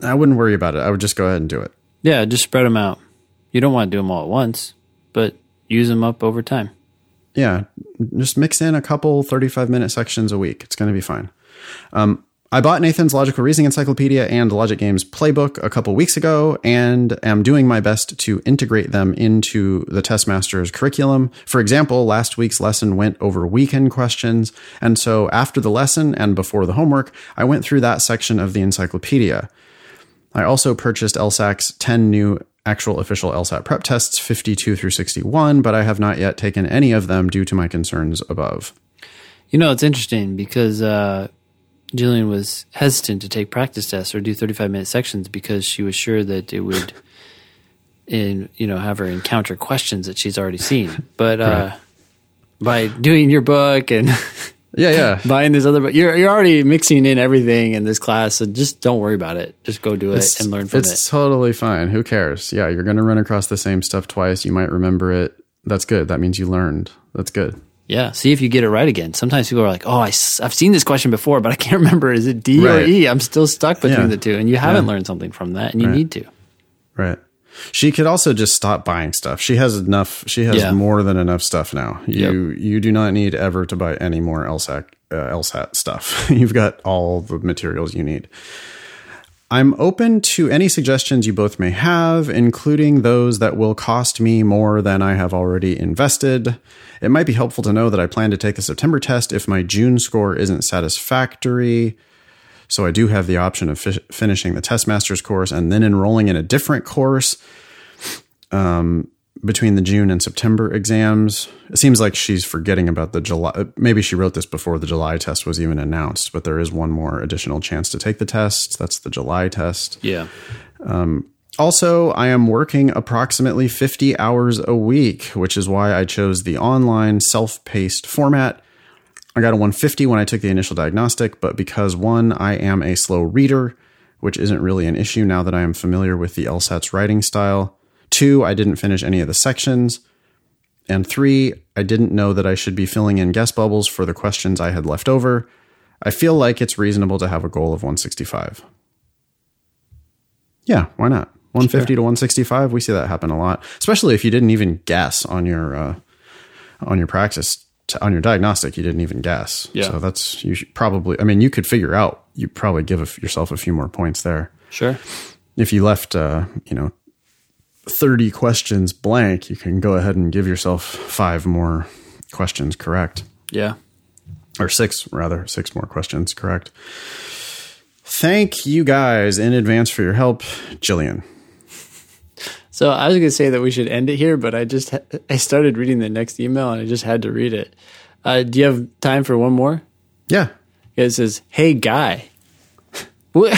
I wouldn't worry about it. I would just go ahead and do it. Yeah, just spread them out. You don't want to do them all at once, but use them up over time. Yeah, just mix in a couple 35 minute sections a week. It's going to be fine. Um, I bought Nathan's Logical Reasoning Encyclopedia and Logic Games Playbook a couple weeks ago and am doing my best to integrate them into the Testmaster's curriculum. For example, last week's lesson went over weaken questions, and so after the lesson and before the homework, I went through that section of the encyclopedia. I also purchased LSAC's 10 new actual official LSAT prep tests, 52 through 61, but I have not yet taken any of them due to my concerns above. You know, it's interesting because uh, Jillian was hesitant to take practice tests or do 35 minute sections because she was sure that it would, in you know, have her encounter questions that she's already seen. But uh, by doing your book and Yeah, yeah. buying this other book, you're you're already mixing in everything in this class. So just don't worry about it. Just go do it and learn from it's it. It's totally fine. Who cares? Yeah, you're going to run across the same stuff twice. You might remember it. That's good. That means you learned. That's good. Yeah, see if you get it right again. Sometimes people are like, "Oh, I, have seen this question before, but I can't remember. Is it D or E? I'm still stuck between Yeah. the two, and you haven't learned something from that, and you need to." Right. She could also just stop buying stuff. She has enough. She has Yeah. more than enough stuff now. You you do not need ever to buy any more LSAC uh, LSAT stuff. You've got all the materials you need. I'm open to any suggestions you both may have, including those that will cost me more than I have already invested. It might be helpful to know that I plan to take the September test if my June score isn't satisfactory. So I do have the option of fi- finishing the Testmasters course and then enrolling in a different course um, between the June and September exams. It seems like she's forgetting about the July. Maybe she wrote this before the July test was even announced, but there is one more additional chance to take the test. That's the July test. Yeah, Also, I am working approximately 50 hours a week, which is why I chose the online self paced format. I got a 150 when I took the initial diagnostic, but because one, I am a slow reader, which isn't really an issue now that I am familiar with the LSAT's writing style. Two, I didn't finish any of the sections. And three, I didn't know that I should be filling in guest bubbles for the questions I had left over. I feel like it's reasonable to have a goal of 165. Yeah, why not? 150 to 165, we see that happen a lot, especially if you didn't even guess on your uh, on your practice on your diagnostic, you didn't even guess. Yeah. So that's you should probably. I mean, you could figure out. You probably give a, yourself a few more points there. sure. If you left, uh, you know, 30 questions blank, you can go ahead and give yourself five more questions correct Yeah, or six rather six more questions correct thank you guys in advance for your help jillian So I was going to say that we should end it here, but I just ha- I started reading the next email and I just had to read it. Uh, do you have time for one more? yeah It says, "Hey guy." What?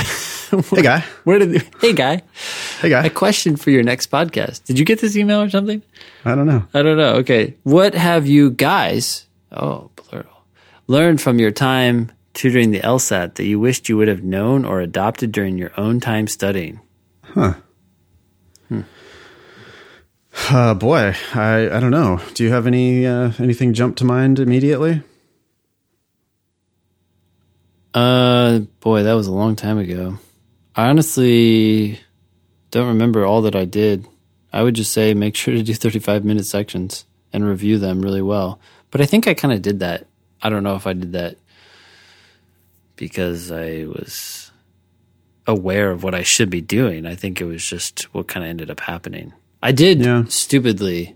Hey, guy. Where did? Hey, guy. Hey, guy. A question for your next podcast. Did you get this email or something? I don't know. I don't know. Okay. What have you guys, oh, plural, learned from your time tutoring the LSAT that you wished you would have known or adopted during your own time studying? Uh, boy, I, I don't know. Do you have any uh, anything jump to mind immediately? Uh, boy, that was a long time ago. I honestly don't remember all that I did. I would just say make sure to do 35 minute sections and review them really well. But I think I kind of did that. I don't know if I did that because I was aware of what I should be doing. I think it was just what kind of ended up happening. I did Yeah. stupidly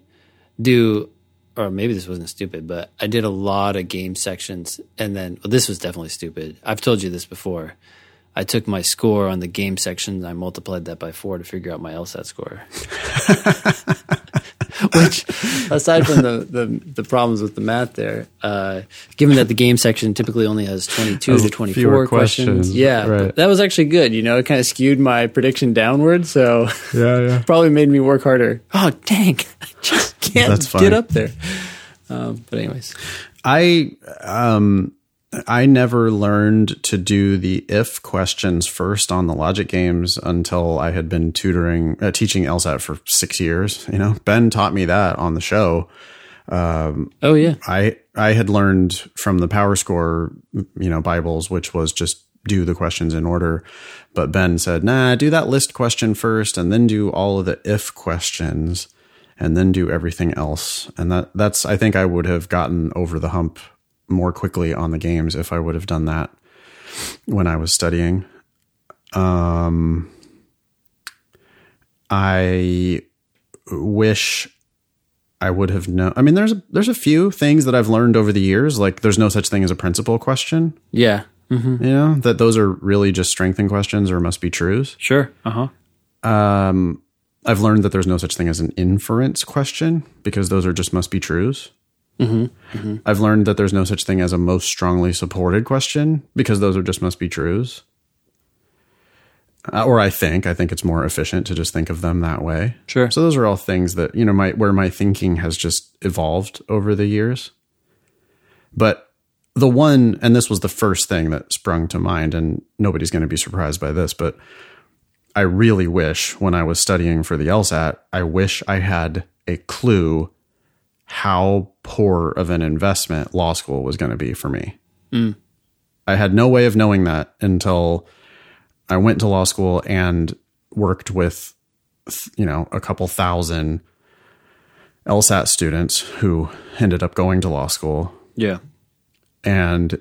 do, or maybe this wasn't stupid, but I did a lot of game sections. And then, well, this was definitely stupid. I've told you this before. I took my score on the game section and I multiplied that by four to figure out my LSAT score. Which, aside from the, the, the problems with the math there, uh, given that the game section typically only has 22 to 24 questions, questions, yeah, right. that was actually good. You know, it kind of skewed my prediction downward. So Yeah, yeah. probably made me work harder. Oh, dang. I just can't get up there. Um, but, anyways. I um I never learned to do the if questions first on the logic games until I had been tutoring uh, teaching LSAT for 6 years, you know. Ben taught me that on the show. Oh, yeah. I I had learned from the PowerScore, you know, Bibles, which was just do the questions in order. But Ben said, "Nah, do that list question first, and then do all of the if questions, and then do everything else." And that that's I think I would have gotten over the hump more quickly on the games if I would have done that when I was studying. Um, I wish I would have known. I mean, there's a, there's a few things that I've learned over the years. Like, there's no such thing as a principal question. Yeah. hmm You know that those are really just strengthen questions or must be trues. Sure. Uh huh. Um, I've learned that there's no such thing as an inference question because those are just must be trues. I've learned that there's no such thing as a most strongly supported question because those are just must be trues. Uh, or I think I think it's more efficient to just think of them that way. Sure. So those are all things that you know my where my thinking has just evolved over the years. But the one, and this was the first thing that sprung to mind, and nobody's going to be surprised by this, but I really wish when I was studying for the LSAT, I wish I had a clue how poor of an investment law school was going to be for me. I had no way of knowing that until I went to law school and worked with, you know, a couple thousand LSAT students who ended up going to law school Yeah. and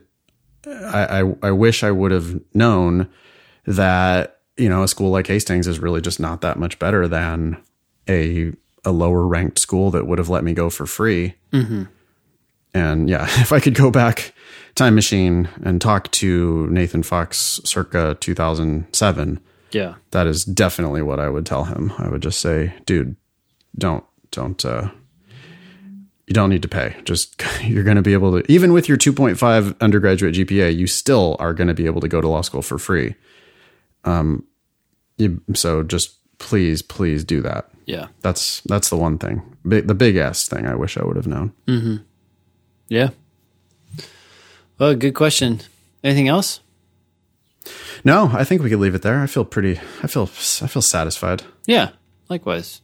I, I I wish I would have known that you know a school like Hastings is really just not that much better than a a lower ranked school that would have let me go for free. And yeah, if I could go back time machine and talk to Nathan Fox circa 2007, Yeah. that is definitely what I would tell him. I would just say, dude, don't, don't, uh, you don't need to pay. Just you're going to be able to, even with your 2.5 undergraduate GPA, you still are going to be able to go to law school for free. Um, you, so just please, please do that. Yeah. That's that's the one thing, big, the big ass thing. I wish I would have known. Mm-hmm. Yeah. Well, good question. Anything else? No, I think we could leave it there. I feel pretty. I feel. I feel satisfied. Yeah. Likewise.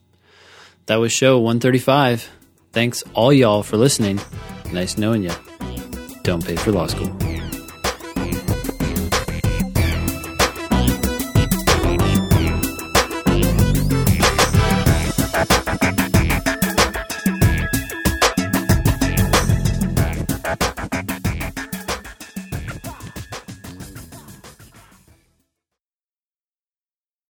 That was show 135. Thanks all y'all for listening. Nice knowing you. Don't pay for law school.